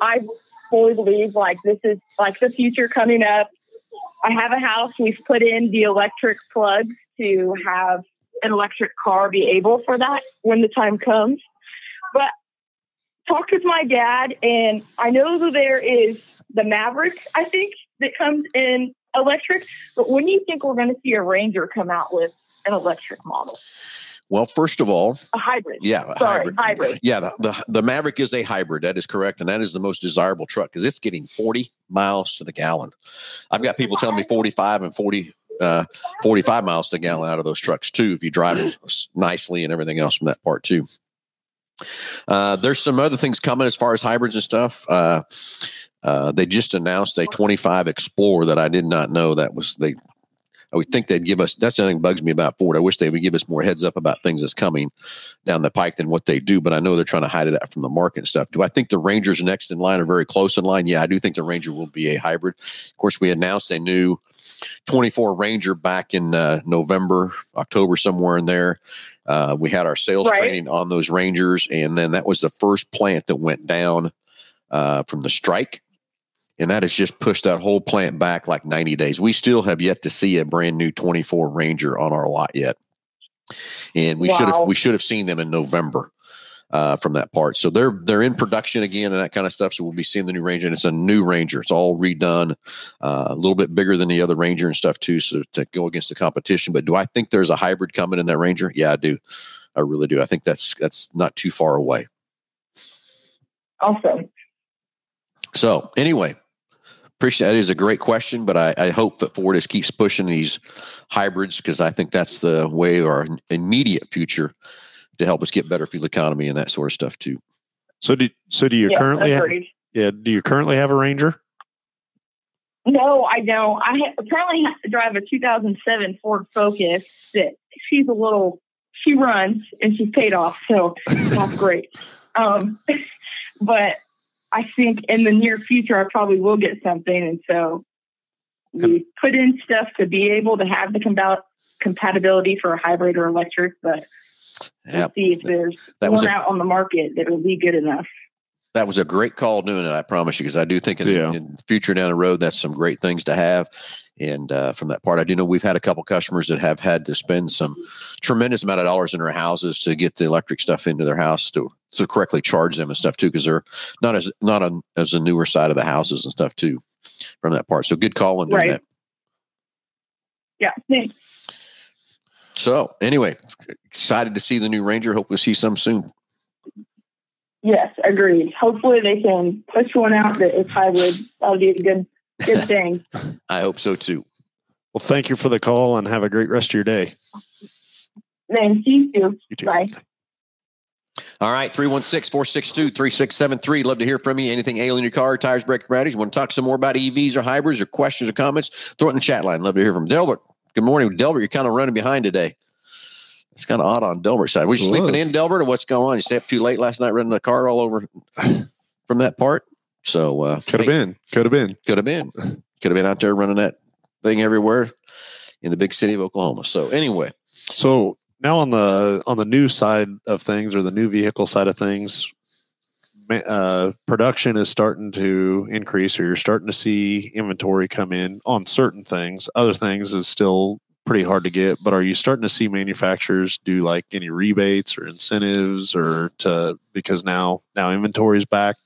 I fully believe like this is like the future coming up. I have a house. We've put in the electric plugs to have an electric car be able for that when the time comes. But talked with my dad, and I know that there is the Maverick. I think that comes in electric. But when do you think we're going to see a Ranger come out with an electric model? Well, first of all, A hybrid. yeah, a Sorry, hybrid. Yeah, the, the the Maverick is a hybrid. That is correct, and that is the most desirable truck because it's getting 40 miles to the gallon. I've got people telling me 45 and 40, uh, 45 miles to the gallon out of those trucks too. If you drive them nicely and everything else from that part too. Uh, there's some other things coming as far as hybrids and stuff. Uh, uh, they just announced a 25 Explorer that I did not know that was they. I would think they'd give us. That's the only thing that bugs me about Ford. I wish they would give us more heads up about things that's coming down the pike than what they do. But I know they're trying to hide it out from the market and stuff. Do I think the Rangers next in line are very close in line? Yeah, I do think the Ranger will be a hybrid. Of course, we announced a new 24 Ranger back in uh, November, October, somewhere in there. Uh, we had our sales Right. training on those Rangers, and then that was the first plant that went down uh, from the strike. And that has just pushed that whole plant back like 90 days. We still have yet to see a brand new 24 Ranger on our lot yet. And we should have we should have seen them in November. uh, from that part. So they're they're in production again and that kind of stuff. So we'll be seeing the new Ranger, and it's a new Ranger. It's all redone, uh, a little bit bigger than the other Ranger and stuff too. So to go against the competition. But do I think there's a hybrid coming in that Ranger? Yeah, I do. I really do. I think that's that's not too far away. Awesome. So anyway, appreciate that is a great question, but I, I hope that Ford is keeps pushing these hybrids because I think that's the way our immediate future to help us get better fuel economy and that sort of stuff too. So do so do you Yeah, currently ha- agreed. yeah do you currently have a Ranger? No, I don't. I ha- currently have to drive a 2007 Ford Focus that she's a little, she runs and she's paid off. So that's great. Um, but I think in the near future, I probably will get something. And so we put in stuff to be able to have the compa- compatibility for a hybrid or electric, but Yeah, we'll see if there's that was one a, out on the market that will be good enough. that was a great call doing it. I promise you, because I do think in, Yeah. in the future down the road, that's some great things to have. And uh, from that part, I do know we've had a couple customers that have had to spend some tremendous amount of dollars in their houses to get the electric stuff into their house to to correctly charge them and stuff too, because they're not as not on as a newer side of the houses and stuff too. From that part, so good call on doing Right. that. Yeah. Thanks. So anyway, excited to see the new Ranger. Hope we'll see some soon. Yes, agreed. Hopefully they can push one out that is hybrid. That'll be a good good thing. I hope so too. Well, thank you for the call and have a great rest of your day. Thank you too. You too. Bye. All right, 316 462 3673. Love to hear from you. Anything ailing your car, tires, brakes, batteries. Want to talk some more about EVs or hybrids or questions or comments? Throw it in the chat line. Love to hear from Delbert. Good morning, Delbert. You're kind of running behind today. It's kind of odd on Delbert's side. Was you It sleeping was. in, Delbert, or what's going on? You stayed up too late last night running the car all over from that part? So, uh, Could have been. Could have been. Could have been. Could have been out there running that thing everywhere in the big city of Oklahoma. So, anyway, So now on the on the new side of things or the new vehicle side of things, uh, production is starting to increase, or you're starting to see inventory come in on certain things. Other things is still pretty hard to get. But are you starting to see manufacturers do like any rebates or incentives, or to because now now inventory is back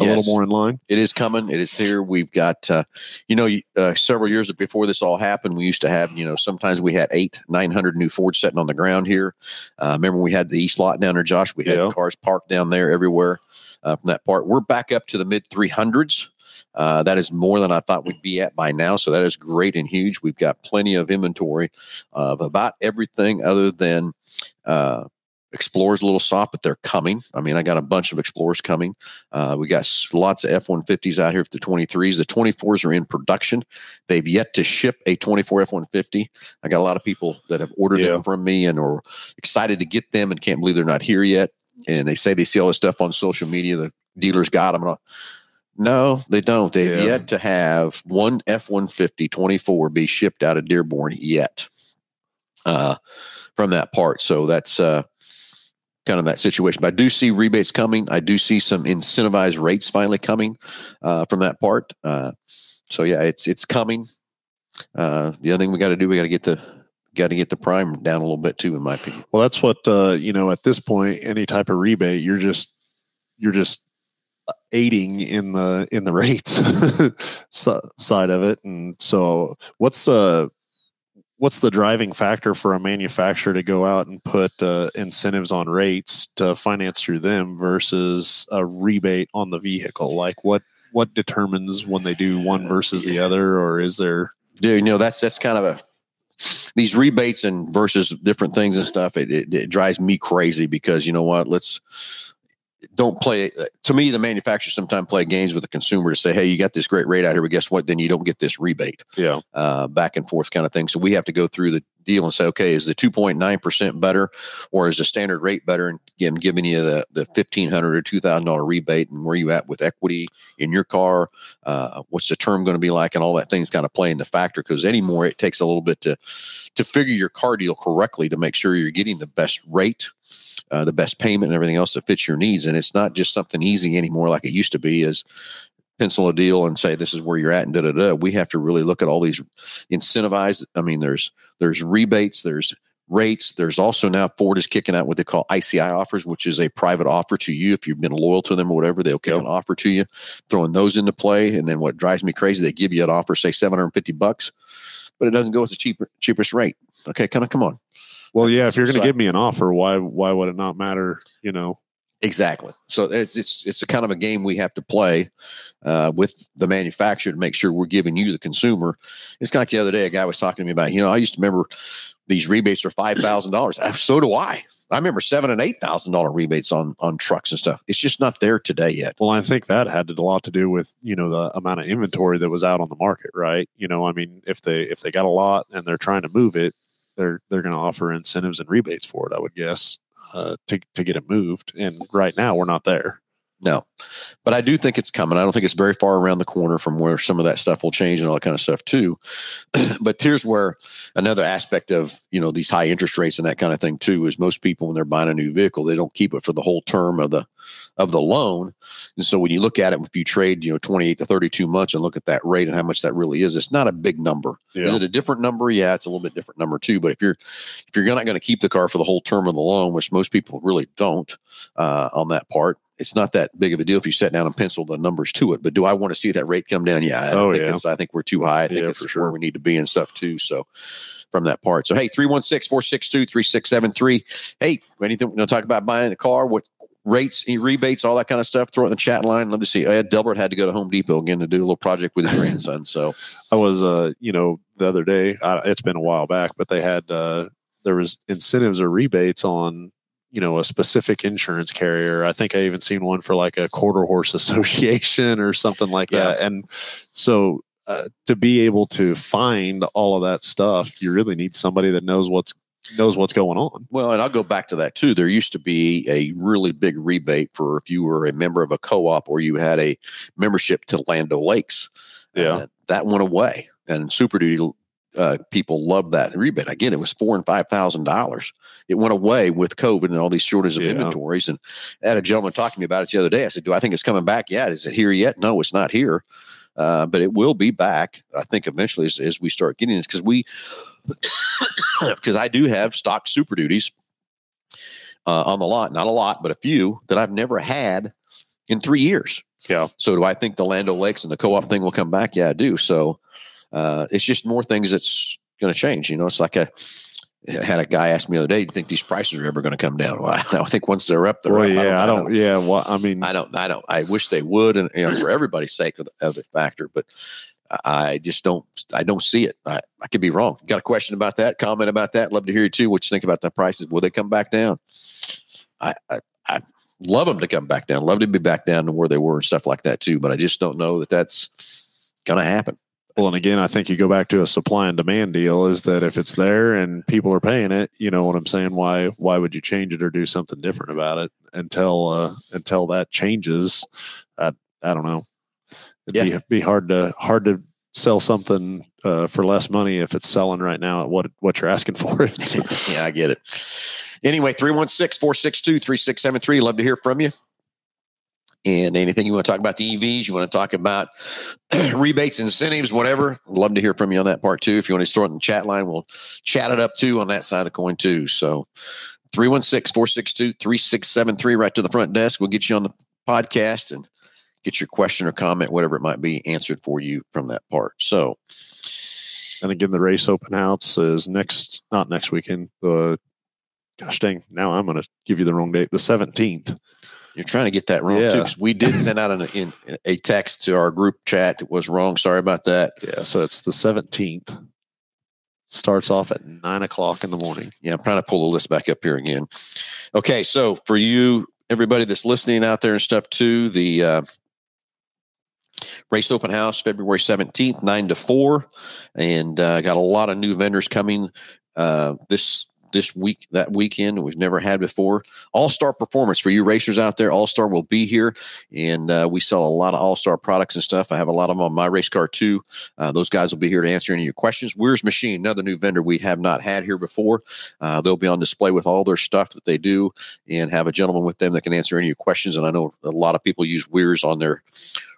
a Yes. little more in line? it is coming. It is here. We've got, uh, you know, uh, several years before this all happened, we used to have, you know, sometimes we had eight, 900 new Fords sitting on the ground here. Uh, remember we had the East lot down there, Josh? We had Yeah. cars parked down there everywhere uh, from that part. We're back up to the mid 300s. Uh, that is more than I thought we'd be at by now. So that is great and huge. We've got plenty of inventory of about everything other than uh, Explorer's a little soft, but they're coming. I mean, I got a bunch of Explorers coming. Uh, we got lots of F 150s out here for the 23s. The 24s are in production. They've yet to ship a 24 F 150. I got a lot of people that have ordered Yeah. them from me and are excited to get them and can't believe they're not here yet. And they say they see all this stuff on social media. The dealers got them. And all. No, they don't. They've Yeah. yet to have one F 150 24 be shipped out of Dearborn yet uh, from that part. So that's uh, kind of that situation. But I do see rebates coming. I do see some incentivized rates finally coming uh, from that part. Uh, so yeah, it's it's coming. Uh, the other thing we got to do, we got to get the got to get the prime down a little bit too, in my opinion. Well, that's what uh, you know. At this point, any type of rebate, you're just you're just aiding in the in the rates side of it. And so, what's the what's the driving factor for a manufacturer to go out and put uh, incentives on rates to finance through them versus a rebate on the vehicle? Like what what determines when they do one versus the other, or is there? Dude, you know that's that's kind of a these rebates and versus different things and stuff. It, it, it drives me crazy because you know what? Let's don't play. To me, the manufacturers sometimes play games with the consumer to say, "Hey, you got this great rate out here, but guess what? Then you don't get this rebate." Yeah, uh, back and forth kind of thing. So we have to go through the deal and say, okay, is the 2.9% better or is the standard rate better? And again, giving you the, the 1,500 or $2,000 rebate and where you at with equity in your car? Uh, what's the term going to be like? And all that things kind of play into factor because anymore it takes a little bit to, to figure your car deal correctly to make sure you're getting the best rate. Uh, the best payment and everything else that fits your needs, and it's not just something easy anymore like it used to be. Is pencil a deal and say this is where you're at and da da da. We have to really look at all these incentivized. I mean, there's there's rebates, there's rates. There's also now Ford is kicking out what they call ICI offers, which is a private offer to you. If you've been loyal to them or whatever, they'll kick Yep. an offer to you, throwing those into play. And then what drives me crazy, they give you an offer, say 750 bucks, but it doesn't go with the cheaper, cheapest rate. Okay, kind of come on. Well, yeah, if you're going to So- give me an offer, why why would it not matter? You know, Exactly. So it's it's it's a kind of a game we have to play uh, with the manufacturer to make sure we're giving you the consumer. It's kind of like the other day, a guy was talking to me about. You know, I used to remember these rebates are five thousand dollars. So do I. I remember seven and eight thousand dollar rebates on on trucks and stuff. It's just not there today yet. well, I think that had a lot to do with you know the amount of inventory that was out on the market, right? You know, I mean, if they if they got a lot and they're trying to move it, they're they're going to offer incentives and rebates for it. I would guess uh, to to get it moved. And right now, we're not there. No, but I do think it's coming. I don't think it's very far around the corner from where some of that stuff will change and all that kind of stuff too. but here's where another aspect of you know these high interest rates and that kind of thing too is most people when they're buying a new vehicle they don't keep it for the whole term of the of the loan. And so when you look at it, if you trade you know 28 to 32 months and look at that rate and how much that really is, it's not a big number. Is it a different number? Yeah, it's a little bit different number too. But if you're if you're not going to keep the car for the whole term of the loan, which most people really don't uh, on that part, it's not that big of a deal if you sit down and pencil the numbers to it. But do I want to see that rate come down? Yeah, I Oh, think yeah. I think we're too high. I think Yeah, it's for where sure. we need to be and stuff too. So from that part. So hey, 316-462-3673. Hey, anything you know, talk about buying a car with rates, any rebates, all that kind of stuff. Throw it in the chat line. Love to see. Ed Delbert had to go to Home Depot again to do a little project with his grandson. So I was uh you know the other day. I, it's been a while back, but they had uh there was incentives or rebates on you know a specific insurance carrier. I think I even seen one for like a quarter horse association or something like Yeah. that. And so uh, to be able to find all of that stuff, you really need somebody that knows what's knows what's going on. Well, and I'll go back to that too. There used to be a really big rebate for if you were a member of a co-op or you had a membership to Land O'Lakes. Yeah. Uh, that went away, and Super Duty uh, people loved that rebate. Again, it was four and five thousand dollars. It went away with COVID and all these shortages of Yeah. inventories. And I had a gentleman talking to me about it the other day. I said, "Do I think it's coming back yet? Is it here yet? No, it's not here." Uh, but it will be back. I think eventually as, as we start getting this because we because I do have stock super duties uh, on the lot, not a lot, but a few that I've never had in three years. Yeah. So do I think the Land O'Lakes and the co-op thing will come back? Yeah, I do. So uh, it's just more things that's going to change. You know, it's like a I had a guy ask me the other day, "Do you think these prices are ever going to come down?" Well, I think once they're up, they're Well, up. yeah, I don't. Yeah, well, I mean, I don't. I don't. I wish they would, and you know, for everybody's sake of the, of the factor. But I just don't. I don't see it. I, I could be wrong. Got a question about that? Comment about that? Love to hear you too. What you think about the prices? Will they come back down? I, I I love them to come back down. Love to be back down to where they were and stuff like that too. But I just don't know that that's going to happen. Well, and again, I think you go back to a supply and demand deal is that if it's there and people are paying it, you know what I'm saying? Why why would you change it or do something different about it until uh, until that changes? I I don't know. It'd be, be hard to hard to sell something uh, for less money if it's selling right now at what what you're asking for it. yeah, I get it. Anyway, 316 462 3673. Love to hear from you. And anything you want to talk about the EVs, you want to talk about rebates, incentives, whatever, love to hear from you on that part too. If you want to throw it in the chat line, we'll chat it up too on that side of the coin too. So 316 462 3673, right to the front desk. We'll get you on the podcast and get your question or comment, whatever it might be, answered for you from that part. So, and again, the race open house is next, not next weekend. The gosh dang, now I'm going to give you the wrong date. The 17th. You're trying to get that wrong too, because we did send out an, in, a text to our group chat that was wrong. Sorry about that. Yeah, so it's the 17th. Starts off at nine o'clock in the morning. Yeah, I'm trying to pull the list back up here again. Okay, so for you, everybody that's listening out there and stuff too, the uh, race open house February 17th, nine to four, and uh, got a lot of new vendors coming uh, this this week that weekend we've never had before. All star performance for you racers out there. All star will be here and uh, we sell a lot of all star products and stuff. I have a lot of them on my race car too. Uh, those guys will be here to answer any of your questions. Wehrs machine another new vendor we have not had here before. Uh, they'll be on display with all their stuff that they do and have a gentleman with them that can answer any of your questions and i know a lot of people use Wehrs on their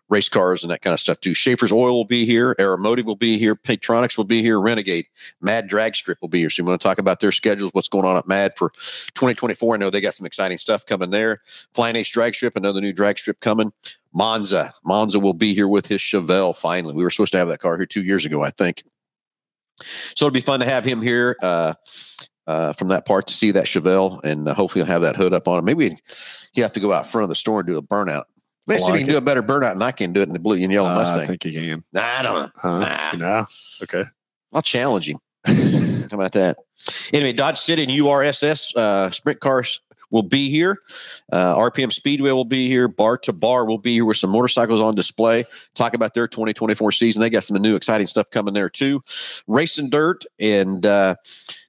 race cars and that kind of stuff too. Schaefer's Oil will be here. Aeromotive will be here. Pertronix will be here. Renegade, Mad Drag Strip will be here. So we want to talk about their schedules, what's going on at Mad for 2024. I know they got some exciting stuff coming there. Flying Ace Drag Strip, another new drag strip coming. Monza, Monza will be here with his Chevelle. Finally, we were supposed to have that car here two years ago, I think. So it'll be fun to have him here. Uh, uh, from that part to see that Chevelle, and uh, hopefully he'll have that hood up on him. Maybe he have to go out front of the store and do a burnout. Maybe see if he can do a better burnout than I can do it in the blue and yellow Uh, Mustang. I think you can. nah, I don't know. Huh? Nah. Nah. Okay. I'll challenge him. How about that? Anyway, Dodge City and URSS uh, sprint cars will be here. Uh, RPM Speedway will be here. Bar to Bar will be here with some motorcycles on display. Talk about their 2024 season. They got some new exciting stuff coming there too. Racing Dirt and uh,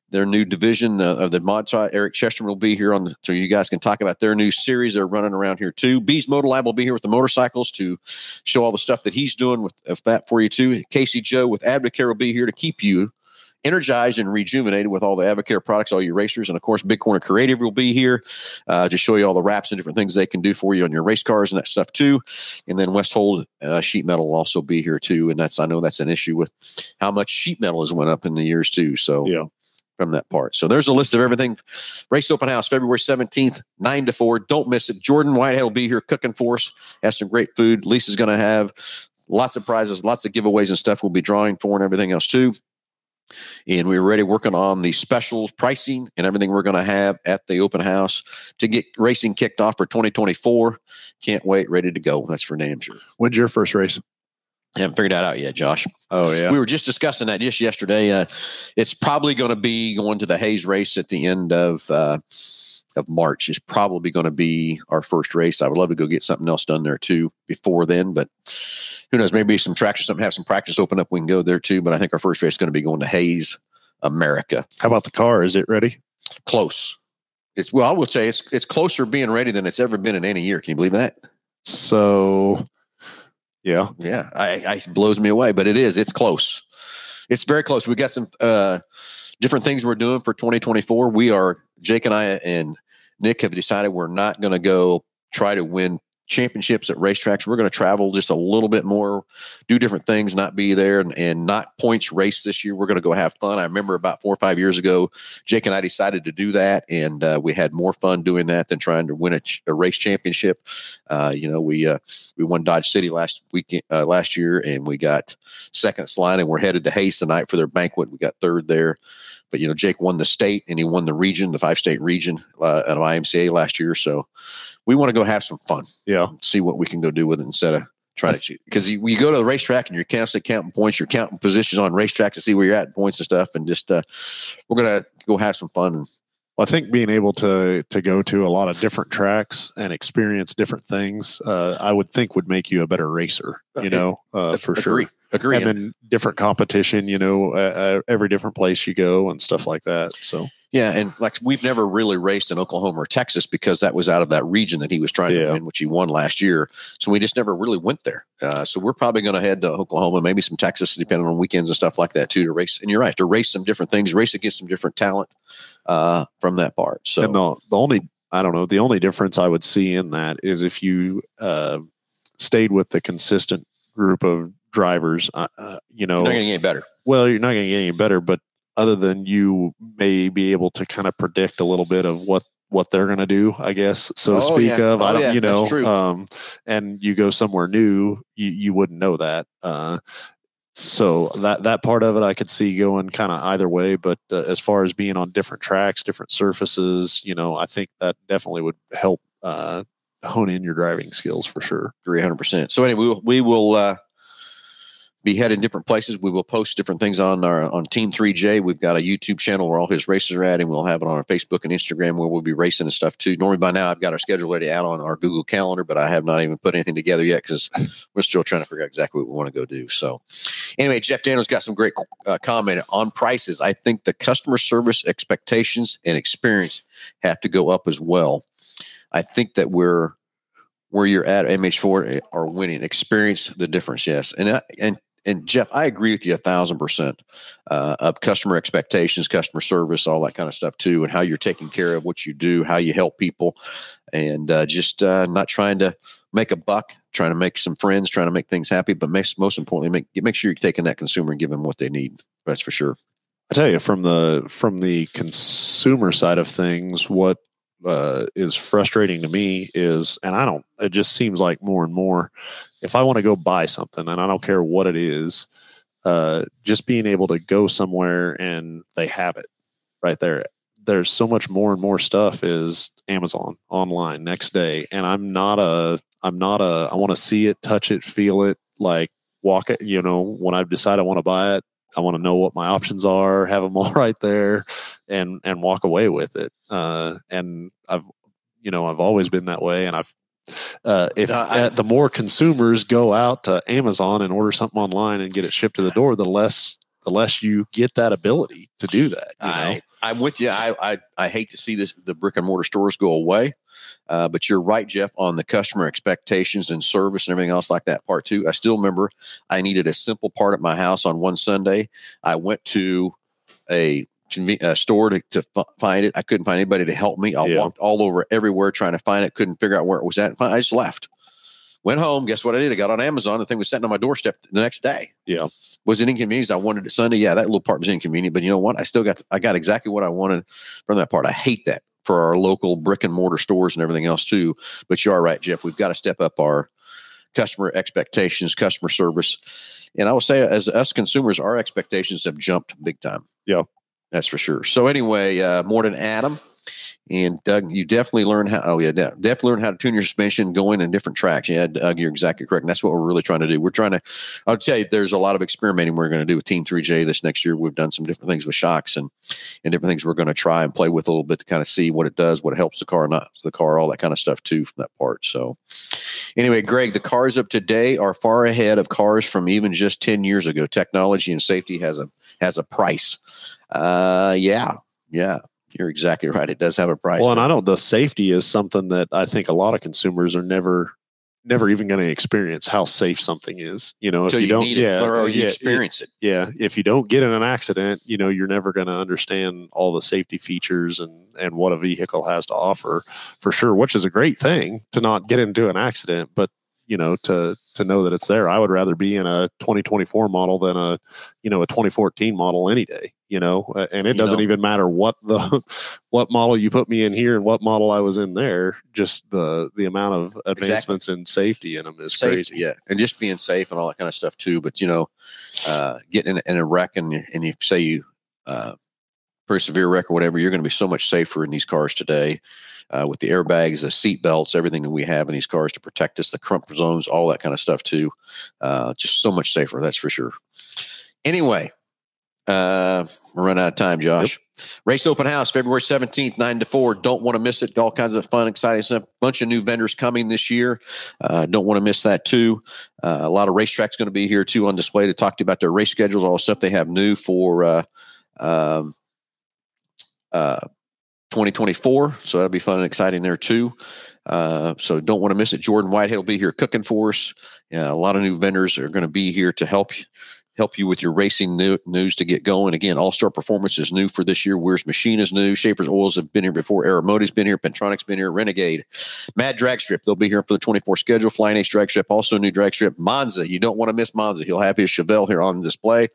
their new division uh, of the Shop, Eric Chesterman will be here on the, so you guys can talk about their new series they're running around here too. Bees Motor Lab will be here with the motorcycles to show all the stuff that he's doing with, with that for you too. Casey Joe with Advocare will be here to keep you energized and rejuvenated with all the Advocare products, all your racers. And of course, Big Corner Creative will be here uh, to show you all the wraps and different things they can do for you on your race cars and that stuff too. And then Westhold uh, Sheet Metal will also be here too. And that's, I know that's an issue with how much sheet metal has went up in the years too. So, Yeah. From that part. So there's a list of everything. Race Open House, February 17th, 9 to 4. Don't miss it. Jordan Whitehead will be here cooking for us. Has some great food. Lisa's going to have lots of prizes, lots of giveaways and stuff we'll be drawing for and everything else too. And we're already working on the specials pricing and everything we're going to have at the open house to get racing kicked off for 2024. Can't wait, ready to go. That's for damn. When's your first race? Haven't figured that out yet, Josh. Oh yeah. We were just discussing that just yesterday. Uh, it's probably going to be going to the Hays race at the end of uh, of March. Is probably going to be our first race. I would love to go get something else done there too before then, but who knows? Maybe some traction, something, have some practice open up. We can go there too. But I think our first race is going to be going to Hays, America. How about the car? Is it ready? Close. It's well, I will say it's it's closer being ready than it's ever been in any year. Can you believe that? So yeah. Yeah, I, I blows me away, but it is. It's close. It's very close. We got some uh, different things we're doing for 2024. We are Jake and I and Nick have decided we're not going to go try to win championships at racetracks. We're going to travel just a little bit more, do different things, not be there and, and not points race this year. We're going to go have fun. I remember about four or five years ago, Jake and I decided to do that, and uh, we had more fun doing that than trying to win a, a race championship. Uh, you know, we uh, we won Dodge City last weekend uh, last year, and we got second line, and we're headed to Hays tonight for their banquet. We got third there. But you know, Jake won the state and he won the region, the five state region uh, out of IMCA last year. So we want to go have some fun Yeah. see what we can go do with it instead of trying to cheat. Because you, you go to the racetrack and you're constantly counting points, you're counting positions on racetracks to see where you're at in points and stuff. And just uh, we're gonna go have some fun. And Well, I think being able to to go to a lot of different tracks and experience different things, uh, I would think would make you a better racer. You Okay. know, uh, for sure. agree, agree. And then different competition. You know, uh, uh, every different place you go and stuff like that. So yeah, and like we've never really raced in Oklahoma or Texas because that was out of that region that he was trying to win, which he won last year. So we just never really went there. Uh, so we're probably going to head to Oklahoma, maybe some Texas, depending on weekends and stuff like that too, to race. And you're right, to race some different things, race against some different talent uh, from that part. So and the the only I don't know the only difference I would see in that is if you uh, stayed with the consistent group of drivers. Uh, uh, you know, you're not going to get any better. well, you're not going to get any better, but other than you may be able to kind of predict a little bit of what what they're going to do, I guess, so to Oh, speak yeah. of. I Oh, don't, yeah, you know, um, and you go somewhere new, you you wouldn't know that. Uh, so that that part of it, I could see going kind of either way. But uh, as far as being on different tracks, different surfaces, you know, I think that definitely would help uh, hone in your driving skills for sure. Three hundred percent. So anyway, we will, we will uh, be heading different places. We will post different things on our on Team Three J. We've got a YouTube channel where all his races are at, and we'll have it on our Facebook and Instagram where we'll be racing and stuff too. Normally by now I've got our schedule already out on our Google Calendar, but I have not even put anything together yet because we're still trying to figure out exactly what we want to go do. So anyway, Jeff Daniels got some great uh, comment on prices. I think the customer service expectations and experience have to go up as well. I think that we're where you're at MH4 are winning. Experience the difference, yes, and I, and and Jeff, I agree with you a thousand percent uh, of customer expectations, customer service, all that kind of stuff too, and how you're taking care of what you do, how you help people, and uh, just uh, not trying to make a buck, trying to make some friends, trying to make things happy, but most most importantly, make make sure you're taking that consumer and giving them what they need. That's for sure. I tell you, from the from the consumer side of things, what uh, is frustrating to me is, and I don't. It just seems like more and more. If I want to go buy something, and I don't care what it is, uh, just being able to go somewhere and they have it right there. There's so much more and more stuff is Amazon online next day, and I'm not a. I'm not a. I want to see it, touch it, feel it, like walk it. You know, when I decide I want to buy it, I want to know what my options are, have them all right there, and and walk away with it. Uh, and I've, you know, I've always been that way, and I've. Uh, if uh, the more consumers go out to Amazon and order something online and get it shipped to the door, the less the less you get that ability to do that. You know? I, I'm with you. I, I I hate to see this the brick and mortar stores go away, uh, but you're right, Jeff, on the customer expectations and service and everything else like that part too. I still remember I needed a simple part at my house on one Sunday. I went to a, a store to, to find it. I couldn't find anybody to help me. I Yeah. walked all over everywhere trying to find it. Couldn't figure out where it was at. I just left. Went home. Guess what I did? I got on Amazon. The thing was sitting on my doorstep the next day. Yeah. Was it inconvenience? I wanted it Sunday. Yeah, that little part was inconvenient. But you know what? I still got I got exactly what I wanted from that part. I hate that for our local brick and mortar stores and everything else too. But you are right, Jeff. We've got to step up our customer expectations, customer service. And I will say, as us consumers, our expectations have jumped big time. Yeah. That's for sure. So anyway, uh, more than Adam and Doug, you definitely learn how. Oh yeah, definitely learn how to tune your suspension, going in different tracks. Yeah, Doug, you're exactly correct. And that's what we're really trying to do. We're trying to. I'll tell you, there's a lot of experimenting we're going to do with Team 3J this next year. We've done some different things with shocks and and different things we're going to try and play with a little bit to kind of see what it does, what helps the car, not the car, all that kind of stuff too from that part. So anyway, Greg, the cars of today are far ahead of cars from even just 10 years ago. Technology and safety has a has a price. Uh yeah. Yeah. You're exactly right. It does have a price. Well, and I don't. The safety is something that I think a lot of consumers are never, never even going to experience how safe something is. You know, if Until you, you, don't, yeah, it or, or you yeah, experience it. yeah. If you don't get in an accident, you know, you're never going to understand all the safety features and and what a vehicle has to offer, for sure. Which is a great thing to not get into an accident, but you know, to to know that it's there. I would rather be in a 2024 model than a, you know, a 2014 model any day. You know, and it You doesn't know. even matter what the what model you put me in here and what model I was in there. Just the the amount of advancements in safety in them is Safety, crazy. yeah, and just being safe and all that kind of stuff too. But you know, uh, getting in, in a wreck and you- and you say you uh, persevere wreck or whatever, you're going to be so much safer in these cars today uh, with the airbags, the seat belts, everything that we have in these cars to protect us, the crump zones, all that kind of stuff too. Uh, just so much safer, that's for sure. Anyway, uh, we're running out of time, Josh. Race open house, February 17th, 9 to 4. Don't want to miss it. All kinds of fun, exciting stuff. Bunch of new vendors coming this year. Uh, don't want to miss that too. Uh, a lot of racetracks going to be here too on display to talk to you about their race schedules, all the stuff they have new for uh, um, uh, 2024. So that'll be fun and exciting there too. Uh, so don't want to miss it. Jordan Whitehead will be here cooking for us. Yeah, a lot of new vendors are going to be here to help you. Help you with your racing new, news to get going. Again, All Star Performance is new for this year. Wehrs Machine is new. Schaefer's Oils have been here before. Aeromotive's been here. Pertronix's been here. Renegade. Mad Drag Strip. They'll be here for the 24 schedule. Flying Ace Drag Strip. Also a new drag strip. Monza. You don't want to miss Monza. He'll have his Chevelle here on display.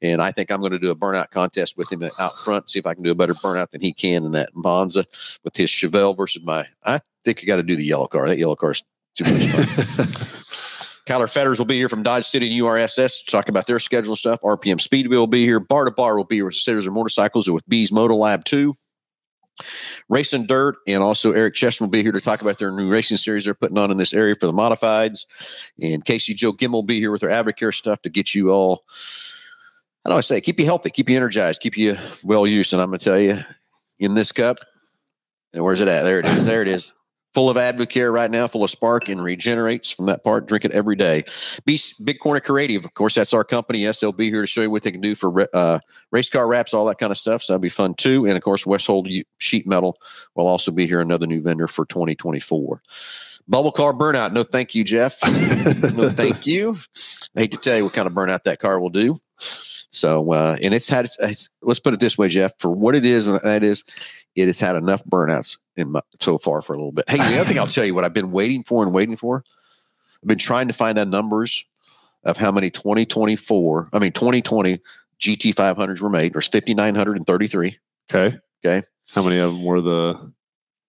And I think I'm going to do a burnout contest with him out front. See if I can do a better burnout than he can in that Monza with his Chevelle versus my. I think you got to do the yellow car. That yellow car's too much fun. Kyler Fetters will be here from Dodge City and URSS to talk about their schedule stuff. RPM Speedway will be here. Bar to Bar will be here with Sitters and Motorcycles with Bees Moto Lab 2. Racing Dirt and also Eric Chesham will be here to talk about their new racing series they're putting on in this area for the modifieds. And Casey Joe Gimm will be here with their Advocare stuff to get you all, how do I say, keep you healthy, keep you energized, keep you well used. And I'm going to tell you, in this cup, and where's it at? There it is. There it is. Full of Advocare right now, full of spark and regenerates from that part. Drink it every day. Be, Big Corner Creative, of course, that's our company. SLB here to show you what they can do for uh, race car wraps, all that kind of stuff. So that'll be fun too. And of course, Westhold Sheet Metal will also be here, another new vendor for 2024. Bubble car burnout. No, thank you, Jeff. no, thank you. I hate to tell you what kind of burnout that car will do. So, uh, and it's had, it's, let's put it this way, Jeff, for what it is, and that is, it has had enough burnouts in my, so far for a little bit. Hey, the other thing I'll tell you what I've been waiting for and waiting for, I've been trying to find out numbers of how many 2024, I mean, 2020 GT 500s were made. There's 5,933. Okay. Okay. How many of them were the?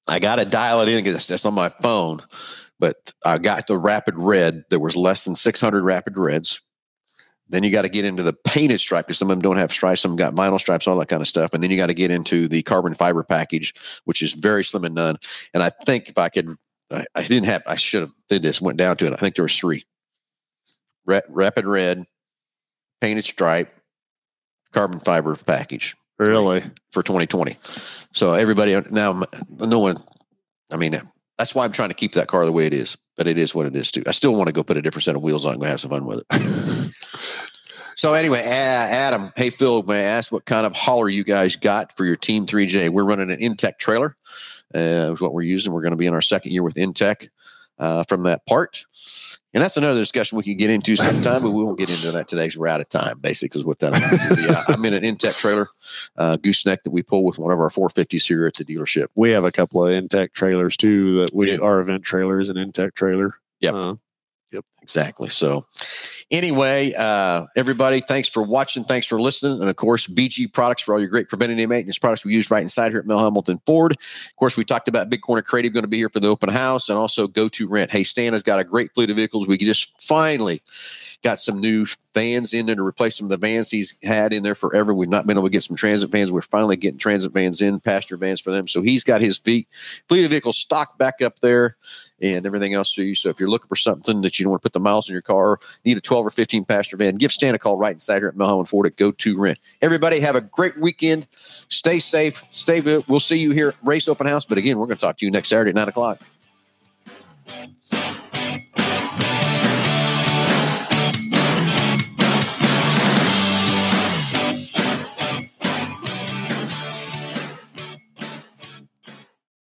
I got to dial it in because that's on my phone, but I got the rapid red. There was less than 600 rapid reds. Then you got to get into the painted stripe because some of them don't have stripes, some got vinyl stripes, all that kind of stuff. And then you got to get into the carbon fiber package, which is very slim and none. And I think if I could, I, I didn't have, I should have did this, went down to it. I think there was three. Ra- rapid red, painted stripe, carbon fiber package Really? for 2020. So everybody now, no one. I mean, that's why I'm trying to keep that car the way it is. But it is what it is too. I still want to go put a different set of wheels on and go have some fun with it. so anyway, Adam, hey Phil, may I ask what kind of hauler you guys got for your Team 3J? We're running an Intech trailer. Uh, is what we're using. We're going to be in our second year with Intech uh, from that part. And that's another discussion we can get into sometime, but we won't get into that today because we're out of time, basically, is what that. Yeah, I'm in an Intech trailer, uh, gooseneck that we pull with one of our 450s here at the dealership. We have a couple of Intech trailers too. That we Yeah. our event trailer is an Intech trailer. Yep. Uh, Exactly. So, anyway, uh, everybody, thanks for watching. Thanks for listening. And of course, BG products for all your great preventative maintenance products we use right inside here at Mel Hambelton Ford. Of course, we talked about Big Corner Creative going to be here for the open house and also Go to Rent. Hey, Stan has got a great fleet of vehicles. We just finally got some new vans in there to replace some of the vans he's had in there forever. We've not been able to get some transit vans. We're finally getting transit vans in, passenger vans for them. So he's got his feet, fleet of vehicles stocked back up there and everything else to you. So if you're looking for something that you don't want to put the miles in your car, need a 12 or 15 passenger van, give Stan a call right inside here at Melham Ford at Go To Rent. Everybody have a great weekend. Stay safe. Stay good. We'll see you here at Race Open House. But again, we're going to talk to you next Saturday at 9 o'clock.